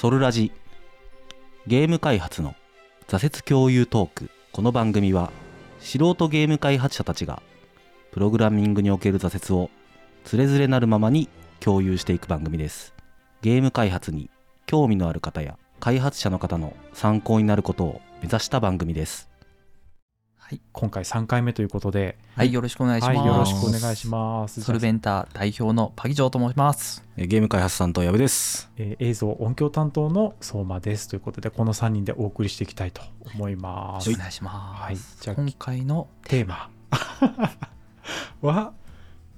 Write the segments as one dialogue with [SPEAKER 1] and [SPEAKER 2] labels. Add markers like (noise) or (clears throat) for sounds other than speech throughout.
[SPEAKER 1] ソルラジ。ゲーム開発の挫折共有トーク。この番組は素人ゲーム開発者たちがプログラミングにおける挫折をつれづれなるままに共有していく番組です。ゲーム開発に興味のある方や開発者の方の参考になることを目指した番組です。
[SPEAKER 2] はい、
[SPEAKER 3] 今回3回目ということで、
[SPEAKER 2] はい、よろしくお願いします。
[SPEAKER 3] はい、よろしくお願いします。
[SPEAKER 2] ソルベンター代表のパギジョーと申します。
[SPEAKER 1] えーゲーム開発担当矢部です
[SPEAKER 3] えー映像音響担当の相馬ですということでこの3人でお送りしていきたいと思います。
[SPEAKER 2] お願いします。
[SPEAKER 3] はいじゃあ
[SPEAKER 2] 今回の
[SPEAKER 3] テーマは、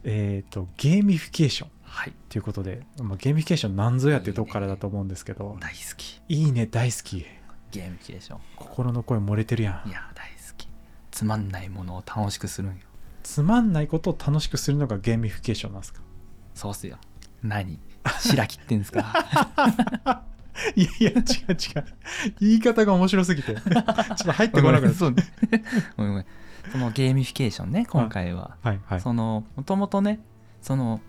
[SPEAKER 3] えっ、とゲーミフィケーション
[SPEAKER 2] はい、
[SPEAKER 3] ということで、まあ、ゲーミフィケーションなんぞやっていうとこからだと思うんですけど
[SPEAKER 2] 大好き。
[SPEAKER 3] いいね大好き
[SPEAKER 2] ゲーミフィケーション。
[SPEAKER 3] 心の声漏れてるやん
[SPEAKER 2] いや、大好き。つまんないものを楽しくするんよ。
[SPEAKER 3] つまんないことを楽しくするのがゲーミフィケーションなんですか？
[SPEAKER 2] そうっすよ。何？白切ってんすか？(laughs)
[SPEAKER 3] いやいや違う違う。言い方が面白すぎて。(laughs) ちょっと入ってこなくなっ
[SPEAKER 2] そうね。ごめんごめん。そのゲーミフィケーションね、今回は。
[SPEAKER 3] たはいはい。
[SPEAKER 2] その、もともとね、その、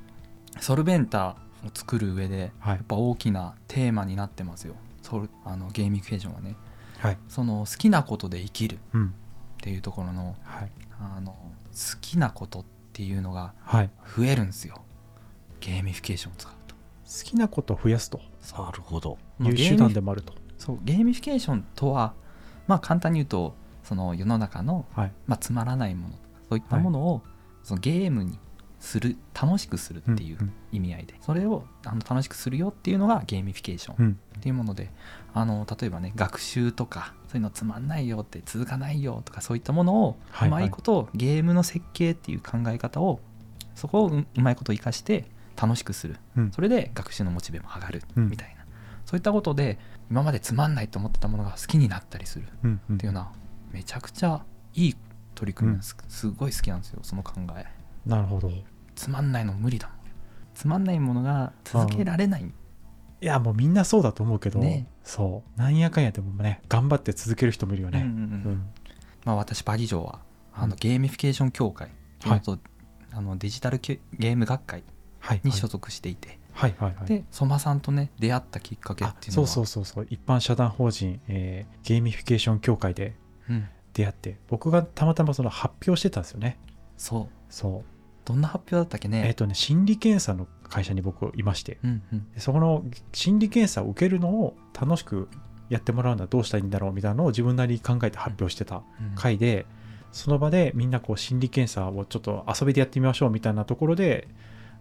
[SPEAKER 2] ソルベンターを作る上で、
[SPEAKER 3] はい。
[SPEAKER 2] やっぱ大きなテーマになってますよ。ソルあのゲーミフィケーションはね。
[SPEAKER 3] はい。
[SPEAKER 2] その好きなことで生きる。
[SPEAKER 3] うん
[SPEAKER 2] っていうところの
[SPEAKER 3] はい。
[SPEAKER 2] あの好きなことっていうのが
[SPEAKER 3] はい。
[SPEAKER 2] 増えるんですよ。ゲーミフィケーションを使うと。
[SPEAKER 3] 好きなことを増やすと。
[SPEAKER 1] なるほど。
[SPEAKER 3] いう手段でもあると。
[SPEAKER 2] そうゲーミフィケーションとはまあ簡単に言うとその世の中の、
[SPEAKER 3] はい。
[SPEAKER 2] まあ、つまらないものとかそういったものを、そのゲームにする楽しくするっていう
[SPEAKER 3] うん。
[SPEAKER 2] 意味合いで、それをあの楽しくするよっていうのがゲーミフィケーション
[SPEAKER 3] うん。
[SPEAKER 2] っていうものであの例えばね学習とかそういうのつまんないよって続かないよとかそういったものを、
[SPEAKER 3] はいう
[SPEAKER 2] まいことゲームの設計っていう考え方をそこをううまいこと生かして楽しくする。
[SPEAKER 3] うん。
[SPEAKER 2] それで学習のモチベも上がる
[SPEAKER 3] うん。
[SPEAKER 2] みたいな、そういったことで今までつまんないと思ってたものが好きになったりする。っていうのはめちゃくちゃいい取り組みす、すごい好きなんですよその考え。
[SPEAKER 3] なるほど。
[SPEAKER 2] つまんないの無理だもん。つまんないものが続けられない
[SPEAKER 3] いやもうみんなそうだと思うけど、
[SPEAKER 2] ね。
[SPEAKER 3] そうなんやかんやでもね頑張って続ける人もいるよね、
[SPEAKER 2] うんうんうん。
[SPEAKER 3] うん。
[SPEAKER 2] まあ、私バギジョーはあの
[SPEAKER 3] うん。
[SPEAKER 2] ゲーミフィケーション協会
[SPEAKER 3] はい。
[SPEAKER 2] とあのデジタルゲゲーム学会
[SPEAKER 3] はい。
[SPEAKER 2] に所属していて、
[SPEAKER 3] はいはいはい。
[SPEAKER 2] で相馬さんとね出会ったきっかけっ
[SPEAKER 3] あ
[SPEAKER 2] ていうのは
[SPEAKER 3] そうそうそうそう。一般社団法人、えーゲーミフィケーション協会で
[SPEAKER 2] うん。
[SPEAKER 3] 出会って僕がたまたまその発表してたんですよね。
[SPEAKER 2] そう。
[SPEAKER 3] そう。
[SPEAKER 2] どんな発表だったっけね？
[SPEAKER 3] えっ、とね心理検査の会社に僕いまして
[SPEAKER 2] うんうん。
[SPEAKER 3] でそこの心理検査を受けるのを楽しくやってもらうのはどうしたらいいんだろうみたいなのを自分なりに考えて発表してた
[SPEAKER 2] うん
[SPEAKER 3] 回で、その場でみんなこう心理検査をちょっと遊びでやってみましょうみたいなところで、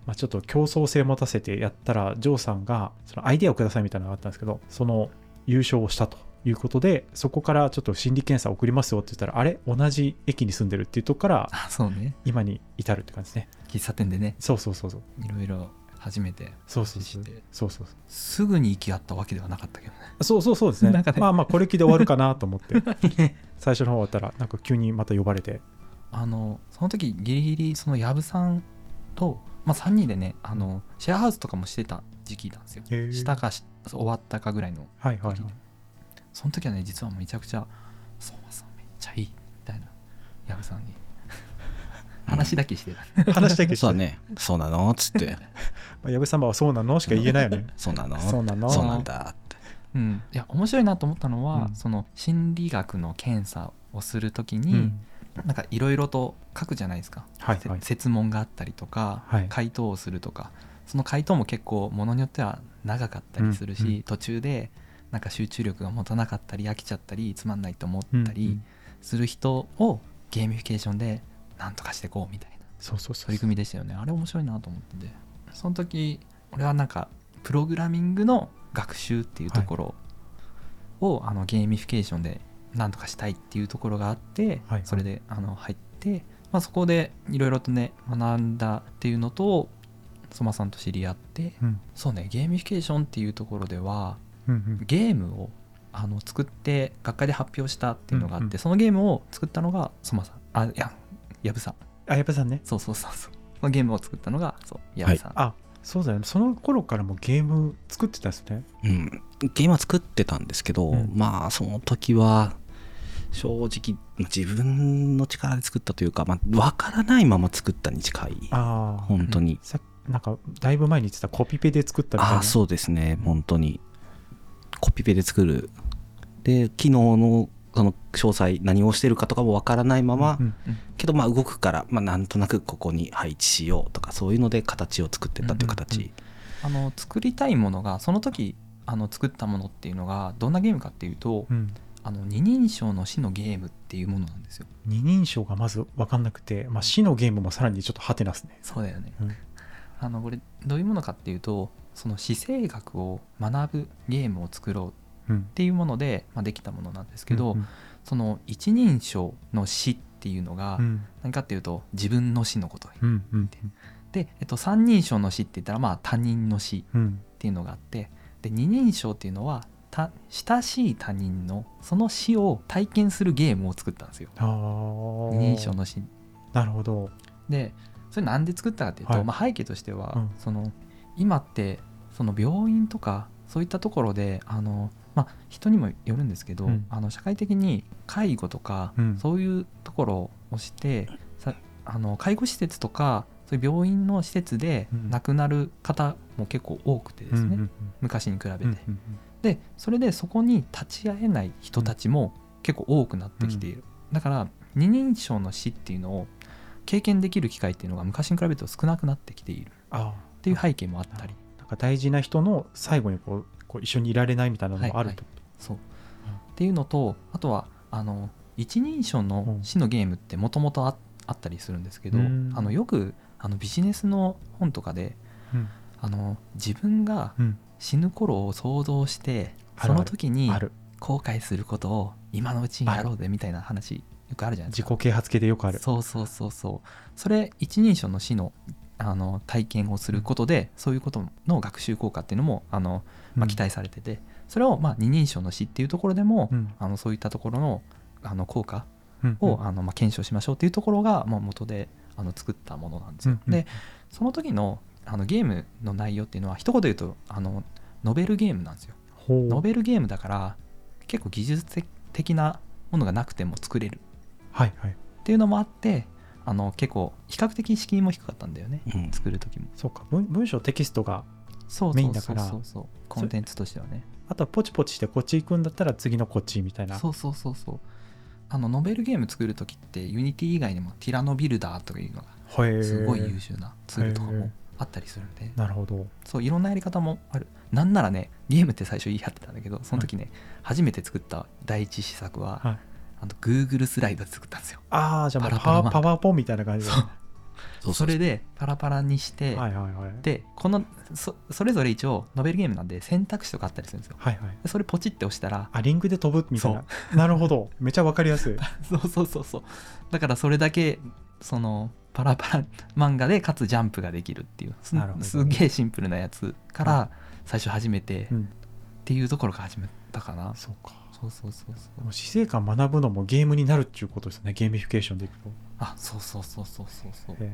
[SPEAKER 3] まあ、ちょっと競争性持たせてやったらジョーさんがそのアイデアをくださいみたいなのがあったんですけどその優勝をしたということでそこからちょっと心理検査を送りますよって言ったらあれ？同じ駅に住んでるっていうとこから
[SPEAKER 2] あそうね。
[SPEAKER 3] 今に至るって感じですね。
[SPEAKER 2] 喫茶店でね。
[SPEAKER 3] そうそうそうそう。
[SPEAKER 2] いろいろ初めて
[SPEAKER 3] そうそうそう。そうそう
[SPEAKER 2] すぐに行き合ったわけではなかったけどね。
[SPEAKER 3] そうそうそうですね。(laughs)
[SPEAKER 2] なんかね。
[SPEAKER 3] まあまあこれきで終わるかなと思って。(laughs) 最初の方終わったらなんか急にまた呼ばれて。
[SPEAKER 2] あのその時ギリギリその藪さんと、まあ、3人でねあのシェアハウスとかもしてた時期なんですよ。したかし終わったかぐらいの
[SPEAKER 3] はいはい、はい。
[SPEAKER 2] 時、その時はね実はめちゃくちゃ「相馬さんめっちゃいい」みたいな藪さんに話だけしてた、
[SPEAKER 3] 話だけして。
[SPEAKER 1] そうだね。そうなの？つって。(laughs)
[SPEAKER 3] まあ矢部様はそうなの？しか言えないよね。
[SPEAKER 1] そうなの？
[SPEAKER 3] そうなの？
[SPEAKER 1] そうなんだって。
[SPEAKER 2] うん、いや面白いなと思ったのは、
[SPEAKER 3] うん。
[SPEAKER 2] その心理学の検査をする時に、
[SPEAKER 3] うん。
[SPEAKER 2] なんかいろいろと書くじゃないですか、
[SPEAKER 3] はいはい。
[SPEAKER 2] せ設問があったりとか、
[SPEAKER 3] はい。
[SPEAKER 2] 回答をするとか。その回答も結構ものによっては長かったりするし、
[SPEAKER 3] うんうん。
[SPEAKER 2] 途中でなんか集中力が持たなかったり飽きちゃったりつまんないと思
[SPEAKER 3] うん
[SPEAKER 2] ったり
[SPEAKER 3] うん。
[SPEAKER 2] する人をゲーミフィケーションでなんとかしていこうみたいな
[SPEAKER 3] そうそう
[SPEAKER 2] 取り組みでしたよね。あれ面白いなと思ってて。その時俺はなんかプログラミングの学習っていうところを、あのゲーミフィケーションでなんとかしたいっていうところがあって、
[SPEAKER 3] はい。
[SPEAKER 2] それであの入って、まあ、そこでいろいろとね学んだっていうのと相馬さんと知り合って
[SPEAKER 3] うん。
[SPEAKER 2] そうねゲーミフィケーションっていうところでは
[SPEAKER 3] うんうん。
[SPEAKER 2] ゲームをあの作って学会で発表したっていうのがあって、
[SPEAKER 3] うんうん。
[SPEAKER 2] そのゲームを作ったのがソマさん。あいや矢部さん。
[SPEAKER 3] あ矢部さんね。
[SPEAKER 2] そうそうそうそう。そのゲームを作ったのがそう矢部さん、
[SPEAKER 3] あそうだよね。その頃からもうゲーム作ってたんですね。
[SPEAKER 1] うん、ゲームは作ってたんですけど、
[SPEAKER 3] うん。
[SPEAKER 1] まあその時は正直まあ自分の力で作ったというか、まあ、分からないまま作ったに近い。
[SPEAKER 3] ああ
[SPEAKER 1] 本当に、
[SPEAKER 3] さなんかだいぶ前に言ってたコピペで作ったみたいな。
[SPEAKER 1] ああそうですね。本当に。コピペで作る。で機能のその詳細何をしてるかとかもわからないまま、
[SPEAKER 3] うん
[SPEAKER 1] けどまあ動くから、まあ、なんとなくここに配置しようとかそういうので形を作ってったっていう形、
[SPEAKER 3] うんうん。
[SPEAKER 2] あの作りたいものがその時あの作ったものっていうのがどんなゲームかっていうと、
[SPEAKER 3] うん。
[SPEAKER 2] あの二人称の死のゲームっていうものなんですよ。
[SPEAKER 3] 二人称がまず分かんなくて、まあ、死のゲームもさらにちょっとハテナですね。
[SPEAKER 2] そうだよね、
[SPEAKER 3] うん。
[SPEAKER 2] あのこれどういうものかっていうとその死生学を学ぶゲームを作ろうっ
[SPEAKER 3] うん。
[SPEAKER 2] ていうもので、まあ、できたものなんですけど、
[SPEAKER 3] うん
[SPEAKER 2] その一人称の死っていうのが
[SPEAKER 3] うん。
[SPEAKER 2] 何かっていうと自分の死のこと
[SPEAKER 3] うんうん
[SPEAKER 2] で、えっと、三人称の死って言ったらまあ他人の死
[SPEAKER 3] うん。
[SPEAKER 2] っていうのがあってで二人称っていうのはた親しい他人のその死を体験するゲームを作ったんですよ。二人称の死。
[SPEAKER 3] なるほど。
[SPEAKER 2] でそれなんで作ったかっていうと、
[SPEAKER 3] はい。
[SPEAKER 2] まあ、背景としては、
[SPEAKER 3] うん。
[SPEAKER 2] その今ってその病院とかそういったところであの、まあ、人にもよるんですけど、
[SPEAKER 3] うん。
[SPEAKER 2] あの社会的に介護とか、
[SPEAKER 3] うん。
[SPEAKER 2] そういうところをしてさあの介護施設とかそういう病院の施設で
[SPEAKER 3] うん。
[SPEAKER 2] 亡くなる方も結構多くてですね、
[SPEAKER 3] うんうん
[SPEAKER 2] 昔に比べて、でそれでそこに立ち会えない人たちも結構多くなってきている、だから二人称の死っていうのを経験できる機会っていうのが昔に比べると少なくなってきている。っ
[SPEAKER 3] あ。
[SPEAKER 2] ていう背景もあったり。
[SPEAKER 3] なんか大事な人の最後にこうこう一緒にいられないみたいなのがあると？
[SPEAKER 2] そう、っていうのとあとはあの一人称の
[SPEAKER 3] うん
[SPEAKER 2] 死のゲームってもともとああったりするんですけど、
[SPEAKER 3] うん。
[SPEAKER 2] あのよくあのビジネスの本とかで
[SPEAKER 3] うん。
[SPEAKER 2] あの自分が
[SPEAKER 3] うん。
[SPEAKER 2] 死ぬ頃を想像してその時に後悔することを今のうちにやろうぜみたいな話よくあるじゃないですか。
[SPEAKER 3] 自己啓発系でよくある。
[SPEAKER 2] そうそうそうそう。それ一人称の死のあの体験をすることでそういうことの学習効果っていうのもあの、まあ、期待されててそれをまあ二人称の死っていうところでも、
[SPEAKER 3] うん。
[SPEAKER 2] あのそういったところのあの効果
[SPEAKER 3] うん。
[SPEAKER 2] を、あのまあ検証しましょうっていうところが、まあ、元であの作ったものなんですよ。
[SPEAKER 3] うんうん。
[SPEAKER 2] でその時のあのゲームの内容っていうのは一言で言うとあのノベルゲームなんですよ。ノベルゲームだから結構技術的なものがなくても作れる。
[SPEAKER 3] はいはい。
[SPEAKER 2] っていうのもあってあの結構比較的敷居も低かったんだよね、
[SPEAKER 1] うん。
[SPEAKER 2] 作る時も。
[SPEAKER 3] そうか。文文章テキストが
[SPEAKER 2] そうそうそう
[SPEAKER 3] メインだから。
[SPEAKER 2] そうそうコンテンツとしてはね。
[SPEAKER 3] あとはポチポチしてこっち行くんだったら次のこっちみたいな。
[SPEAKER 2] そうそうそうそう。あのノベルゲーム作る時って Unity 以外にもティラノビルダーとかいうのがすごい優秀なツールとかもあったりするんで。
[SPEAKER 3] なるほど。
[SPEAKER 2] そういろんなやり方もある。なんならねゲームって最初言い張ってたんだけどその時ね、初めて作った第一試作は、
[SPEAKER 3] はい
[SPEAKER 2] あの Google スライドで作ったんですよ
[SPEAKER 3] ああじゃあ
[SPEAKER 2] パラパラ漫画
[SPEAKER 3] パワーパワーポンみたいな感じで。
[SPEAKER 2] そう
[SPEAKER 1] そ
[SPEAKER 2] れでパラパラにして、
[SPEAKER 3] はいはいはい。
[SPEAKER 2] でこのそそれぞれ一応ノベルゲームなんで選択肢とかあったりするんですよ
[SPEAKER 3] はいはい。
[SPEAKER 2] でそれポチって押したら
[SPEAKER 3] あリンクで飛ぶみたいな。なるほど。めちゃわかりやすい。(laughs)
[SPEAKER 2] そうそうそうそうだからそれだけそのパラパラ漫画でかつジャンプができるっていうす
[SPEAKER 3] なるほど
[SPEAKER 2] すげえシンプルなやつから最初始めてっ
[SPEAKER 3] うん。
[SPEAKER 2] ていうところから始めたかな、
[SPEAKER 3] そうか。
[SPEAKER 2] そうそうそうそう。
[SPEAKER 3] もう死生観学ぶのもゲームになるっていうことですね。ゲーミフィケーションでいくと。
[SPEAKER 2] あそうそうそうそうそうそう。っ
[SPEAKER 3] へ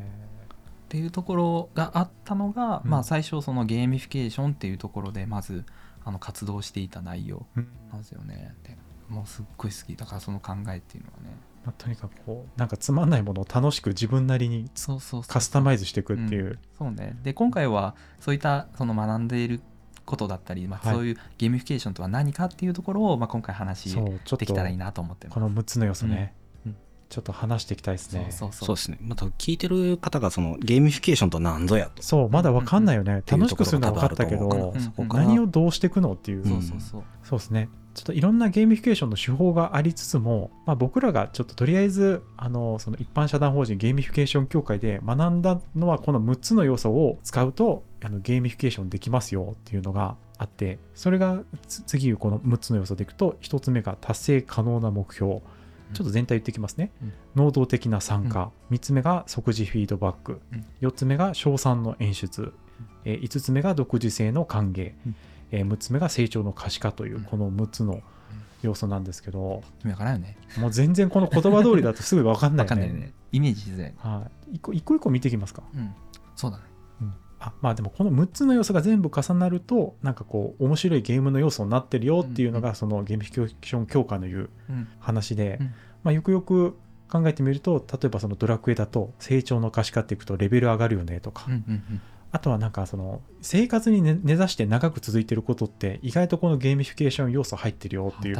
[SPEAKER 2] ていうところがあったのが、
[SPEAKER 3] うん。
[SPEAKER 2] まあ最初そのゲーミフィケーションっていうところでまずあの活動していた内容なんですよね。でもうすっごい好きだからその考えっていうのはね。
[SPEAKER 3] まあ、とにかくこうなんかつまんないものを楽しく自分なりに
[SPEAKER 2] そうそうそう
[SPEAKER 3] カスタマイズしていくっていう。
[SPEAKER 2] そうね。で今回はそういったその学んでいることだったり、まあ、
[SPEAKER 3] はい。
[SPEAKER 2] そういうゲーミフィケーションとは何かっていうところを、まあ、今回話
[SPEAKER 3] そうちょっと
[SPEAKER 2] できたらいいなと思ってます。
[SPEAKER 3] この6つの要素ね、
[SPEAKER 2] うん。うん。
[SPEAKER 3] ちょっと話していきたいですね。
[SPEAKER 2] そうそう
[SPEAKER 1] そう。ですね。また聞いてる方がそのゲーミフィケーションと何ぞやと。
[SPEAKER 3] そうまだわかんないよね、
[SPEAKER 1] ていう
[SPEAKER 3] 楽しくするのは分かったけど何をどうしていくのっていう、
[SPEAKER 2] そうそうそう。
[SPEAKER 3] そうですねちょっといろんなゲーミフィケーションの手法がありつつも、まあ、僕らがちょっととりあえずあのその一般社団法人ゲーミフィケーション協会で学んだのはこの6つの要素を使うとあのゲーミフィケーションできますよっていうのがあってそれがつ次この6つの要素でいくと1つ目が達成可能な目標。ちょっと全体言ってきますね、
[SPEAKER 2] うん。
[SPEAKER 3] 能動的な参加、3つ目が即時フィードバック、
[SPEAKER 2] うん。
[SPEAKER 3] 4つ目が賞賛の演出、えー5つ目が独自性の歓迎、
[SPEAKER 2] うん
[SPEAKER 3] えー6つ目が成長の可視化という
[SPEAKER 2] うん。
[SPEAKER 3] この6つの要素なんですけど、
[SPEAKER 2] 意味わからんよね。
[SPEAKER 3] もう全然この言葉通りだとすぐ分かんないよね。
[SPEAKER 2] わかんないよね。イメージしづらい。
[SPEAKER 3] はい、一個一個一個見ていきますか。
[SPEAKER 2] うん。そうだね。
[SPEAKER 3] あまあでもこの6つの要素が全部重なるとなんかこう面白いゲームの要素になってるよっていうのがそのゲームフィケーション協会の言う
[SPEAKER 2] うん。
[SPEAKER 3] 話で、
[SPEAKER 2] うん。
[SPEAKER 3] まあ、よくよく考えてみると例えばそのドラクエだと成長の可視化っていくとレベル上がるよねとか、
[SPEAKER 2] うんうんうん
[SPEAKER 3] あとはなんかその生活に根根ざして長く続いてることって意外とこのゲーミフィケーション要素入ってるよっていう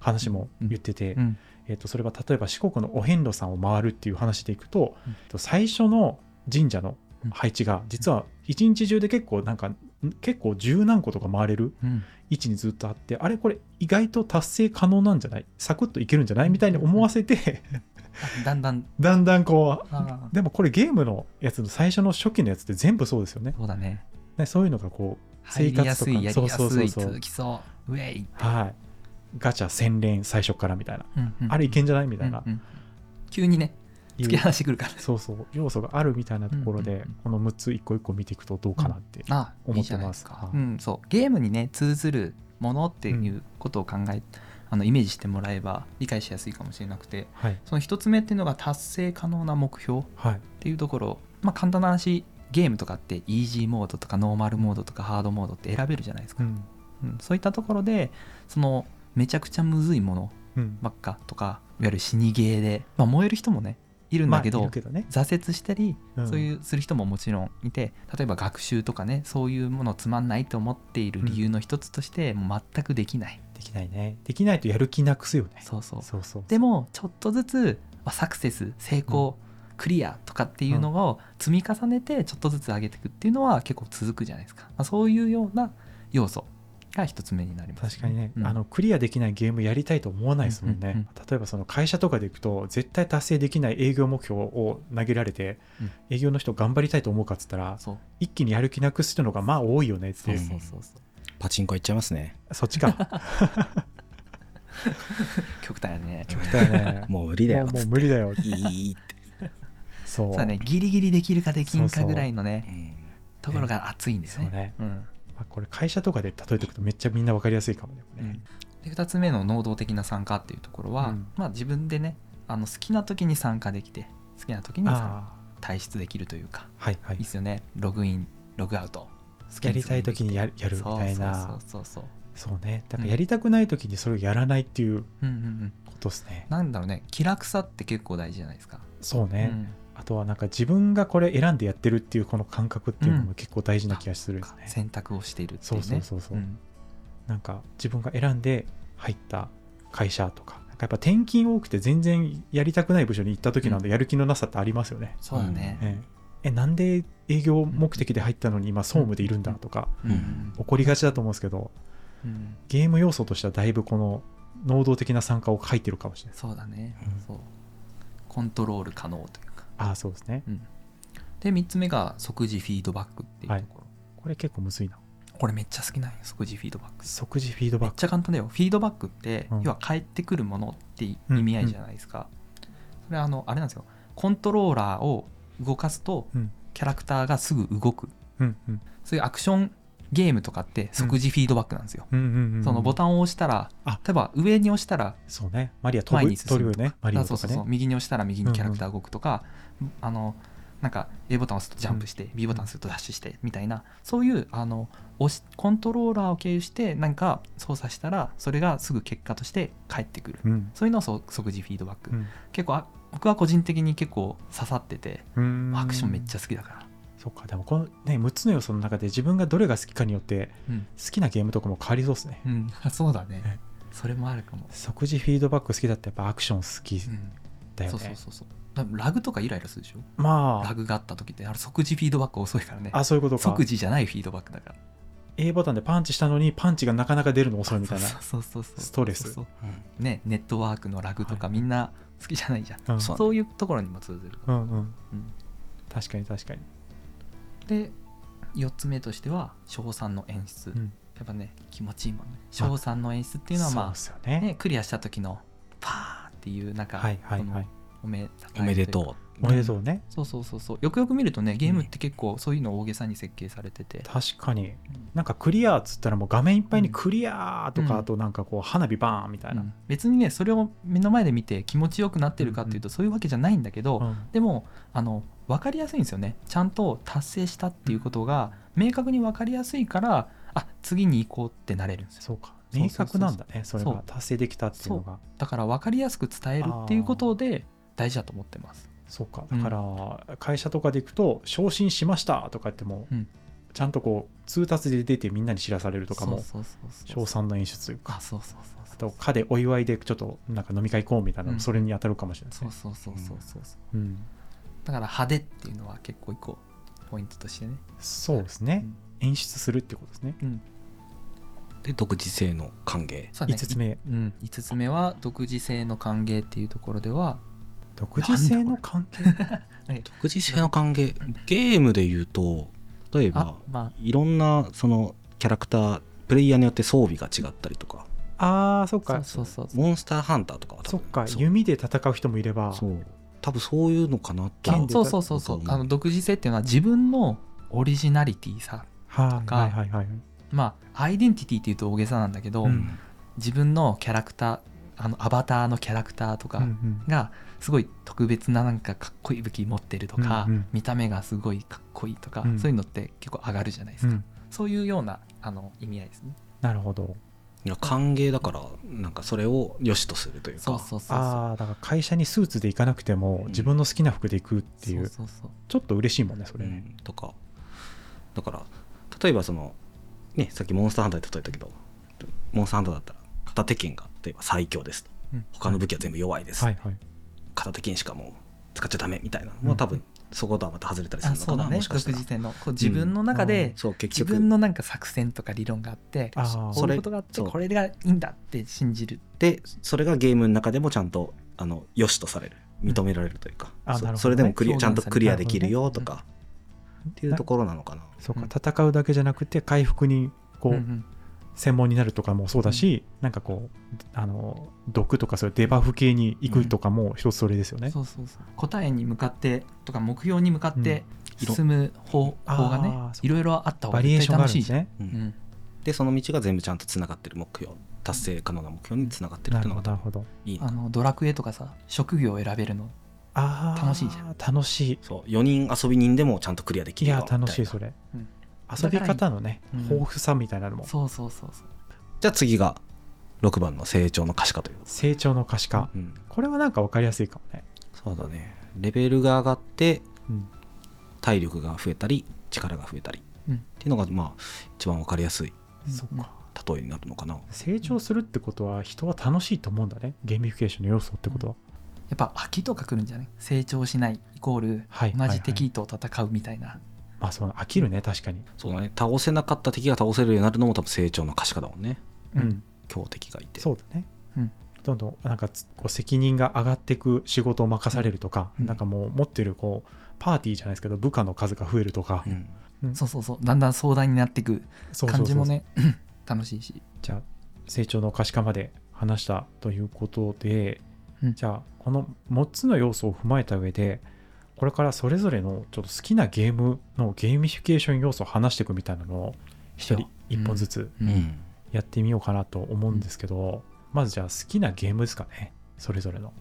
[SPEAKER 3] 話も言ってて、
[SPEAKER 2] うん。
[SPEAKER 3] えっとそれは例えば四国のお遍路さんを回るっていう話でいくと、最初の神社の配置が実は一日中で結構なんかん結構十何個とか回れる
[SPEAKER 2] うん。
[SPEAKER 3] 位置にずっとあってあれこれ意外と達成可能なんじゃない？サクッといけるんじゃない？みたいに思わせて
[SPEAKER 2] だんだん。
[SPEAKER 3] だんだんこうでもこれゲームのやつの最初の初期のやつって全部そうですよね。
[SPEAKER 2] そうだね。
[SPEAKER 3] ねそういうのがこう
[SPEAKER 2] 入りやすいやりや
[SPEAKER 3] そうそうそうそう。
[SPEAKER 2] 続きそうウェイ、
[SPEAKER 3] はい。ガチャ1000連最初からみたいな、
[SPEAKER 2] うんうん
[SPEAKER 3] あれいけんじゃないみたいな、
[SPEAKER 2] うんうん。急にね突き放してくるから。
[SPEAKER 3] そうそう要素があるみたいなところで、
[SPEAKER 2] うんうんうん。
[SPEAKER 3] この6つ一個一個見ていくとどうかなって、
[SPEAKER 2] あ
[SPEAKER 3] 思ってます。
[SPEAKER 2] か
[SPEAKER 3] はい
[SPEAKER 2] うん、そう。ゲームにね通ずるものっていうことを考え、あのイメージしてもらえば理解しやすいかもしれなくて
[SPEAKER 3] はい。
[SPEAKER 2] その一つ目っていうのが達成可能な目標っ
[SPEAKER 3] はい。
[SPEAKER 2] ていうところまあ簡単な話ゲームとかってイージーモードとかノーマルモードとかハードモードって選べるじゃないですか、
[SPEAKER 3] うん。
[SPEAKER 2] うん。そういったところでそのめちゃくちゃむずいもの
[SPEAKER 3] うん。
[SPEAKER 2] ばっかとかいわゆる死にゲーで、まあ、燃える人もねいるんだけど,、
[SPEAKER 3] まあけどね、
[SPEAKER 2] 挫折したり、
[SPEAKER 3] うん。
[SPEAKER 2] そういうする人ももちろんいて例えば学習とかねそういうものつまんないと思っている理由の一つとして、もう全くできない
[SPEAKER 3] できないね。できないとやる気なくすよね。
[SPEAKER 2] そうそう。
[SPEAKER 3] そうそう
[SPEAKER 2] でもちょっとずつまあサクセス成功、クリアとかっていうのを積み重ねてちょっとずつ上げていくっていうのは結構続くじゃないですか、まあ、そういうような要素が一つ目になります、
[SPEAKER 3] 確かにね、
[SPEAKER 2] うん。
[SPEAKER 3] あのクリアできないゲームやりたいと思わないですもんね、
[SPEAKER 2] うんうんうん。
[SPEAKER 3] 例えばその会社とかでいくと絶対達成できない営業目標を投げられて、
[SPEAKER 2] うん。
[SPEAKER 3] 営業の人頑張りたいと思うかっつったら一気にやる気なくす人のがまあ多いよねっていう。う、
[SPEAKER 2] そそうそうそう
[SPEAKER 1] パチンコ行っちゃいますね。
[SPEAKER 3] そっちか。(laughs)
[SPEAKER 2] 極端やね。
[SPEAKER 3] 極端やね。(laughs)
[SPEAKER 1] もう無理だよ。
[SPEAKER 3] もうもう無理だよ。(laughs)
[SPEAKER 1] いいって、
[SPEAKER 3] そう。
[SPEAKER 2] そうだねギリギリできるかできんかぐらいのね
[SPEAKER 1] うん。
[SPEAKER 2] ところが熱いんですね。
[SPEAKER 3] ね。
[SPEAKER 2] うん。
[SPEAKER 3] まあ、これ会社とかで例えておくとめっちゃみんな分かりやすいかもね。
[SPEAKER 2] うん。で2つ目の能動的な参加っていうところは、
[SPEAKER 3] うん。
[SPEAKER 2] まあ、自分でねあの好きな時に参加できて好きな時に退出できるというか
[SPEAKER 3] あ、はいはい。
[SPEAKER 2] いいっ。すよね。ログインログアウト
[SPEAKER 3] やりたい時にやるやるみたいな。
[SPEAKER 2] そうそうそうそう。
[SPEAKER 3] そうね。だからやりたくない時にそれをやらないっていう
[SPEAKER 2] うんうんうん。
[SPEAKER 3] ことですね。
[SPEAKER 2] なんだろうね。気楽さって結構大事じゃないですか。
[SPEAKER 3] そうね、
[SPEAKER 2] うん。
[SPEAKER 3] あとはなんか自分がこれ選んでやってるっていうこの感覚っていうのも結構大事な気がするんですね。
[SPEAKER 2] 選択をしているってい
[SPEAKER 3] そうう
[SPEAKER 2] ね。
[SPEAKER 3] そうそうそう。
[SPEAKER 2] ん。
[SPEAKER 3] なんか自分が選んで入った会社とかやっぱ転勤多くて全然やりたくない部署に行った時なん。でやる気のなさってありますよね。
[SPEAKER 2] そうだね、
[SPEAKER 3] えええなんで営業目的で入ったのに今総務でいるんだとか起こりがちだと思うんですけど
[SPEAKER 2] うん。
[SPEAKER 3] ゲーム要素としてはだいぶこの能動的な参加を書いてるかもしれない。
[SPEAKER 2] そうだね、
[SPEAKER 3] うん。
[SPEAKER 2] そう。コントロール可能というか。
[SPEAKER 3] ああそうですね。
[SPEAKER 2] うん。で3つ目が即時フィードバックっていうところ、
[SPEAKER 3] これ結構むずいな。
[SPEAKER 2] これめっちゃ好きなんよ即時フィードバック。
[SPEAKER 3] 即時フィード
[SPEAKER 2] めっ
[SPEAKER 3] バック。
[SPEAKER 2] ちゃ簡単だよ。フィードバックって、
[SPEAKER 3] うん。
[SPEAKER 2] 要は返ってくるものって意味合いじゃないですか、それはあのあれなんですよ。コントローラーを動かすと、
[SPEAKER 3] うん。
[SPEAKER 2] キャラクターがすぐ動く。
[SPEAKER 3] うんうん。
[SPEAKER 2] そういうアクションゲームとかって即時フィードバックなんですよ、
[SPEAKER 3] うんうんうん
[SPEAKER 2] そのボタンを押したら
[SPEAKER 3] あ。
[SPEAKER 2] 例えば上に押したら
[SPEAKER 3] そうね。マリア飛ぶ
[SPEAKER 2] 前に進む
[SPEAKER 3] 飛ぶよね。マリオ
[SPEAKER 2] あそうそうそう
[SPEAKER 3] とかね
[SPEAKER 2] 右に押したら右にキャラクター動くとか、あのなんか A ボタンを押すとジャンプして、B ボタンを押すとダッシュしてみたいな。そういうあの押しコントローラーを経由して何か操作したらそれがすぐ結果として返ってくる。
[SPEAKER 3] うん。
[SPEAKER 2] そういうのを即時フィードバック、
[SPEAKER 3] うん。
[SPEAKER 2] 結構あ僕は個人的に結構刺さってて
[SPEAKER 3] うん。
[SPEAKER 2] アクションめっちゃ好きだから、
[SPEAKER 3] そっかでもこのね6つの要素の中で自分がどれが好きかによって
[SPEAKER 2] うん。
[SPEAKER 3] 好きなゲームとかも変わりそうですね。
[SPEAKER 2] うん、そうだね。
[SPEAKER 3] ね
[SPEAKER 2] それもあるかも、
[SPEAKER 3] 即時フィードバック好きだってやっぱアクション好き
[SPEAKER 2] うん。
[SPEAKER 3] だよね。
[SPEAKER 2] そうそうそうそう。だラグとかイライラするでしょ？
[SPEAKER 3] まあ。
[SPEAKER 2] ラグがあった時ってあれ即時フィードバック遅いからね。
[SPEAKER 3] あそういうことか。
[SPEAKER 2] 即時じゃないフィードバックだから
[SPEAKER 3] A ボタンでパンチしたのにパンチがなかなか出るの遅いみたいな
[SPEAKER 2] そうそうそう
[SPEAKER 3] ストレス。
[SPEAKER 2] ねネットワークのラグとか
[SPEAKER 3] はい
[SPEAKER 2] みんな好きじゃないじゃん、
[SPEAKER 3] うん。
[SPEAKER 1] そう
[SPEAKER 2] いうところにも通ずる、
[SPEAKER 3] うんうん。
[SPEAKER 2] うん。
[SPEAKER 3] 確かに確かに。
[SPEAKER 2] で4つ目としては賞賛の演出、
[SPEAKER 3] うん。
[SPEAKER 2] やっぱね気持ちいいもんね。賞賛の演出っていうのはまあ、
[SPEAKER 3] ね。
[SPEAKER 2] ね、クリアした時のパーっていうなんか、
[SPEAKER 3] はいはいはい。
[SPEAKER 2] おめ
[SPEAKER 1] おめで
[SPEAKER 2] う
[SPEAKER 1] と
[SPEAKER 3] おめでとうね。
[SPEAKER 2] そうそうそうそう。よくよく見るとねゲームって結構そういうの大げさに設計されてて、
[SPEAKER 3] 確かに。なんかクリアっつったらもう画面いっぱいにクリアとか、
[SPEAKER 2] うん
[SPEAKER 3] あとなんかこう花火バーンみたいな、
[SPEAKER 2] うん。別にねそれを目の前で見て気持ちよくなってるかっていうと、そういうわけじゃないんだけど、
[SPEAKER 3] うん。
[SPEAKER 2] でもあの分かりやすいんですよね。ちゃんと達成したっていうことが明確に分かりやすいからあ次に行こうってなれるんですよ。
[SPEAKER 3] そうか。明確なんだね。それが。達成できたっていうのが。
[SPEAKER 2] だから分かりやすく伝えるっていうことで大事だと思ってます
[SPEAKER 3] そうか。
[SPEAKER 2] うん。
[SPEAKER 3] だから会社とかで行くと昇進しましたとか言っても、
[SPEAKER 2] うん。
[SPEAKER 3] ちゃんとこう通達で出てみんなに知らされるとかも賞賛の演出というか。
[SPEAKER 2] あ
[SPEAKER 3] と課でお祝いでちょっとなんか飲み会行こうみたいなのそれに当たるかもしれないですね、
[SPEAKER 2] そうそうそうそうそうそう
[SPEAKER 3] うん
[SPEAKER 2] だから派手っていうのは結構一個ポイントとしてね
[SPEAKER 3] そうですね、演出するってことですね
[SPEAKER 2] うん
[SPEAKER 1] で独自性の歓迎
[SPEAKER 2] ね
[SPEAKER 3] 5つ目
[SPEAKER 2] うん、5つ目は独自性の歓迎っていうところでは
[SPEAKER 3] 独自性の関係？(laughs)
[SPEAKER 1] 独自性の歓迎ゲームで言うと例えば
[SPEAKER 2] あま
[SPEAKER 1] いろんなそのキャラクタープレイヤーによって装備が違ったりとか。
[SPEAKER 3] ああそっか。
[SPEAKER 2] あそうそうそう。
[SPEAKER 1] モンスターハンターとかは多分
[SPEAKER 3] そっか
[SPEAKER 1] そう。
[SPEAKER 3] 弓で戦う人もいれば。
[SPEAKER 1] そう。多分そういうのかなと
[SPEAKER 3] 剣で
[SPEAKER 2] あそうそうそうそう。
[SPEAKER 1] うん
[SPEAKER 2] あの独自性っていうのは自分のオリジナリティさ。
[SPEAKER 3] はい
[SPEAKER 2] か
[SPEAKER 3] はいはいはい。
[SPEAKER 2] まあアイデンティティっていうと大げさなんだけど、
[SPEAKER 3] うん。
[SPEAKER 2] 自分のキャラクターあのアバターのキャラクターとか
[SPEAKER 3] うんうん。
[SPEAKER 2] がすごい特別ななんかかっこいい武器持ってるとか、
[SPEAKER 3] うんうん。
[SPEAKER 2] 見た目がすごいかっこいいとか、
[SPEAKER 3] うん。
[SPEAKER 2] そういうのって結構上がるじゃないですか、
[SPEAKER 3] うん。
[SPEAKER 2] そういうようなあの意味合いですね。
[SPEAKER 3] なるほど。
[SPEAKER 1] いや歓迎だからなんかそれを良しとするというか。
[SPEAKER 2] そうそうそうそう。
[SPEAKER 3] ああだから会社にスーツで行かなくても自分の好きな服で行くっていう
[SPEAKER 2] そうそうそう。
[SPEAKER 3] ちょっと嬉しいもんねそれ
[SPEAKER 1] う
[SPEAKER 3] ね
[SPEAKER 1] んとか。だから例えばそのねさっきモンスターハンターで例えたけどモンスターハンターだったら片手剣が例えば最強ですと。
[SPEAKER 2] うん。
[SPEAKER 1] 他の武器は全部弱いです、
[SPEAKER 3] はいはい
[SPEAKER 1] 片手剣しかもう使っちゃダメみたいな
[SPEAKER 3] うん。
[SPEAKER 1] のは多分そことはまた外れたりするのかな、
[SPEAKER 2] ね。
[SPEAKER 1] もしかしたら。
[SPEAKER 2] 独自性のこう自分の中で、
[SPEAKER 1] そう結
[SPEAKER 2] 自
[SPEAKER 1] 局
[SPEAKER 2] 分のなんか作戦とか理論があってこういうことがあってこれがいいんだって信じる
[SPEAKER 1] でそれがゲームの中でもちゃんとあの良しとされる。認められるというか、そ
[SPEAKER 3] あなるほどね。
[SPEAKER 1] それでもクリアちゃんとクリアできるよと
[SPEAKER 2] な
[SPEAKER 1] か、っていうところなのかな、
[SPEAKER 3] そう
[SPEAKER 2] うん。
[SPEAKER 3] か戦うだけじゃなくて回復にこ
[SPEAKER 2] うんう
[SPEAKER 3] うん専門になるとかもそうだしなんかこうあの毒とかそういうデバフ系に行くとかも一つそれですよね。
[SPEAKER 2] そうそうそう。答えに向かってとか目標に向かって
[SPEAKER 1] うん。
[SPEAKER 2] 進む方,、法がねいろいろあった方が
[SPEAKER 3] バリエーションがあ
[SPEAKER 2] 絶対楽しいじゃん、
[SPEAKER 3] るんですね。
[SPEAKER 1] う
[SPEAKER 2] うん。ん、
[SPEAKER 1] でその道が全部ちゃんとつながってる目標達成可能な目標につながってるっていうのが
[SPEAKER 3] ほどなるほど。
[SPEAKER 1] いい
[SPEAKER 2] あのドラクエとかさ職業を選べるの楽しいじゃん。
[SPEAKER 3] 楽しい。
[SPEAKER 1] そう。4人遊び人でもちゃんとクリアできるいな。
[SPEAKER 3] 楽しいそれ。
[SPEAKER 2] うん
[SPEAKER 3] 遊び方のね
[SPEAKER 2] うん
[SPEAKER 3] 豊富さみたいなのも。
[SPEAKER 2] そうそうそうそう。
[SPEAKER 1] じゃあ次が6番の成長の可視化という、
[SPEAKER 3] 成長の可視化。
[SPEAKER 1] うん、
[SPEAKER 3] これはなんか分かりやすいかもね。
[SPEAKER 1] そうだね。レベルが上がって
[SPEAKER 3] うん。
[SPEAKER 1] 体力が増えたり力が増えたり。
[SPEAKER 2] うん。
[SPEAKER 1] っていうのがまあ一番分かりやすい。
[SPEAKER 3] そっか。
[SPEAKER 1] 例えになるのかな。
[SPEAKER 3] 成長するってことは人は楽しいと思うんだね。ゲーミフィケーションの要素ってことは。
[SPEAKER 2] やっぱ飽きとか来るんじゃない？成長しないイコール
[SPEAKER 3] はい。
[SPEAKER 2] 同じ敵と戦うみたいな、
[SPEAKER 3] まあそう飽きるね確かに。
[SPEAKER 1] そうだね。倒せなかった敵が倒せるようになるのも多分成長の可視化だもんね。
[SPEAKER 3] うん。
[SPEAKER 1] 強敵がいて。
[SPEAKER 3] そうだね。
[SPEAKER 2] うん。
[SPEAKER 3] どんどんなんかつこう責任が上がっていく仕事を任されるとか、
[SPEAKER 2] うん。
[SPEAKER 3] なんかもう持ってるこうパーティーじゃないですけど部下の数が増えるとか、
[SPEAKER 1] うん。
[SPEAKER 3] うん。
[SPEAKER 2] そうそうそう。だんだん相談になっていく感じもね (laughs) 楽しいし。
[SPEAKER 3] じゃあ成長の可視化まで話したということで、
[SPEAKER 2] うん。
[SPEAKER 3] じゃあこの6つの要素を踏まえた上でこれからそれぞれのちょっと好きなゲームのゲーミフィケーション要素を話していくみたいなのを一人一本ずつやってみようかなと思うんですけど、まずじゃあ好きなゲームですかね。それぞれの。
[SPEAKER 2] いっ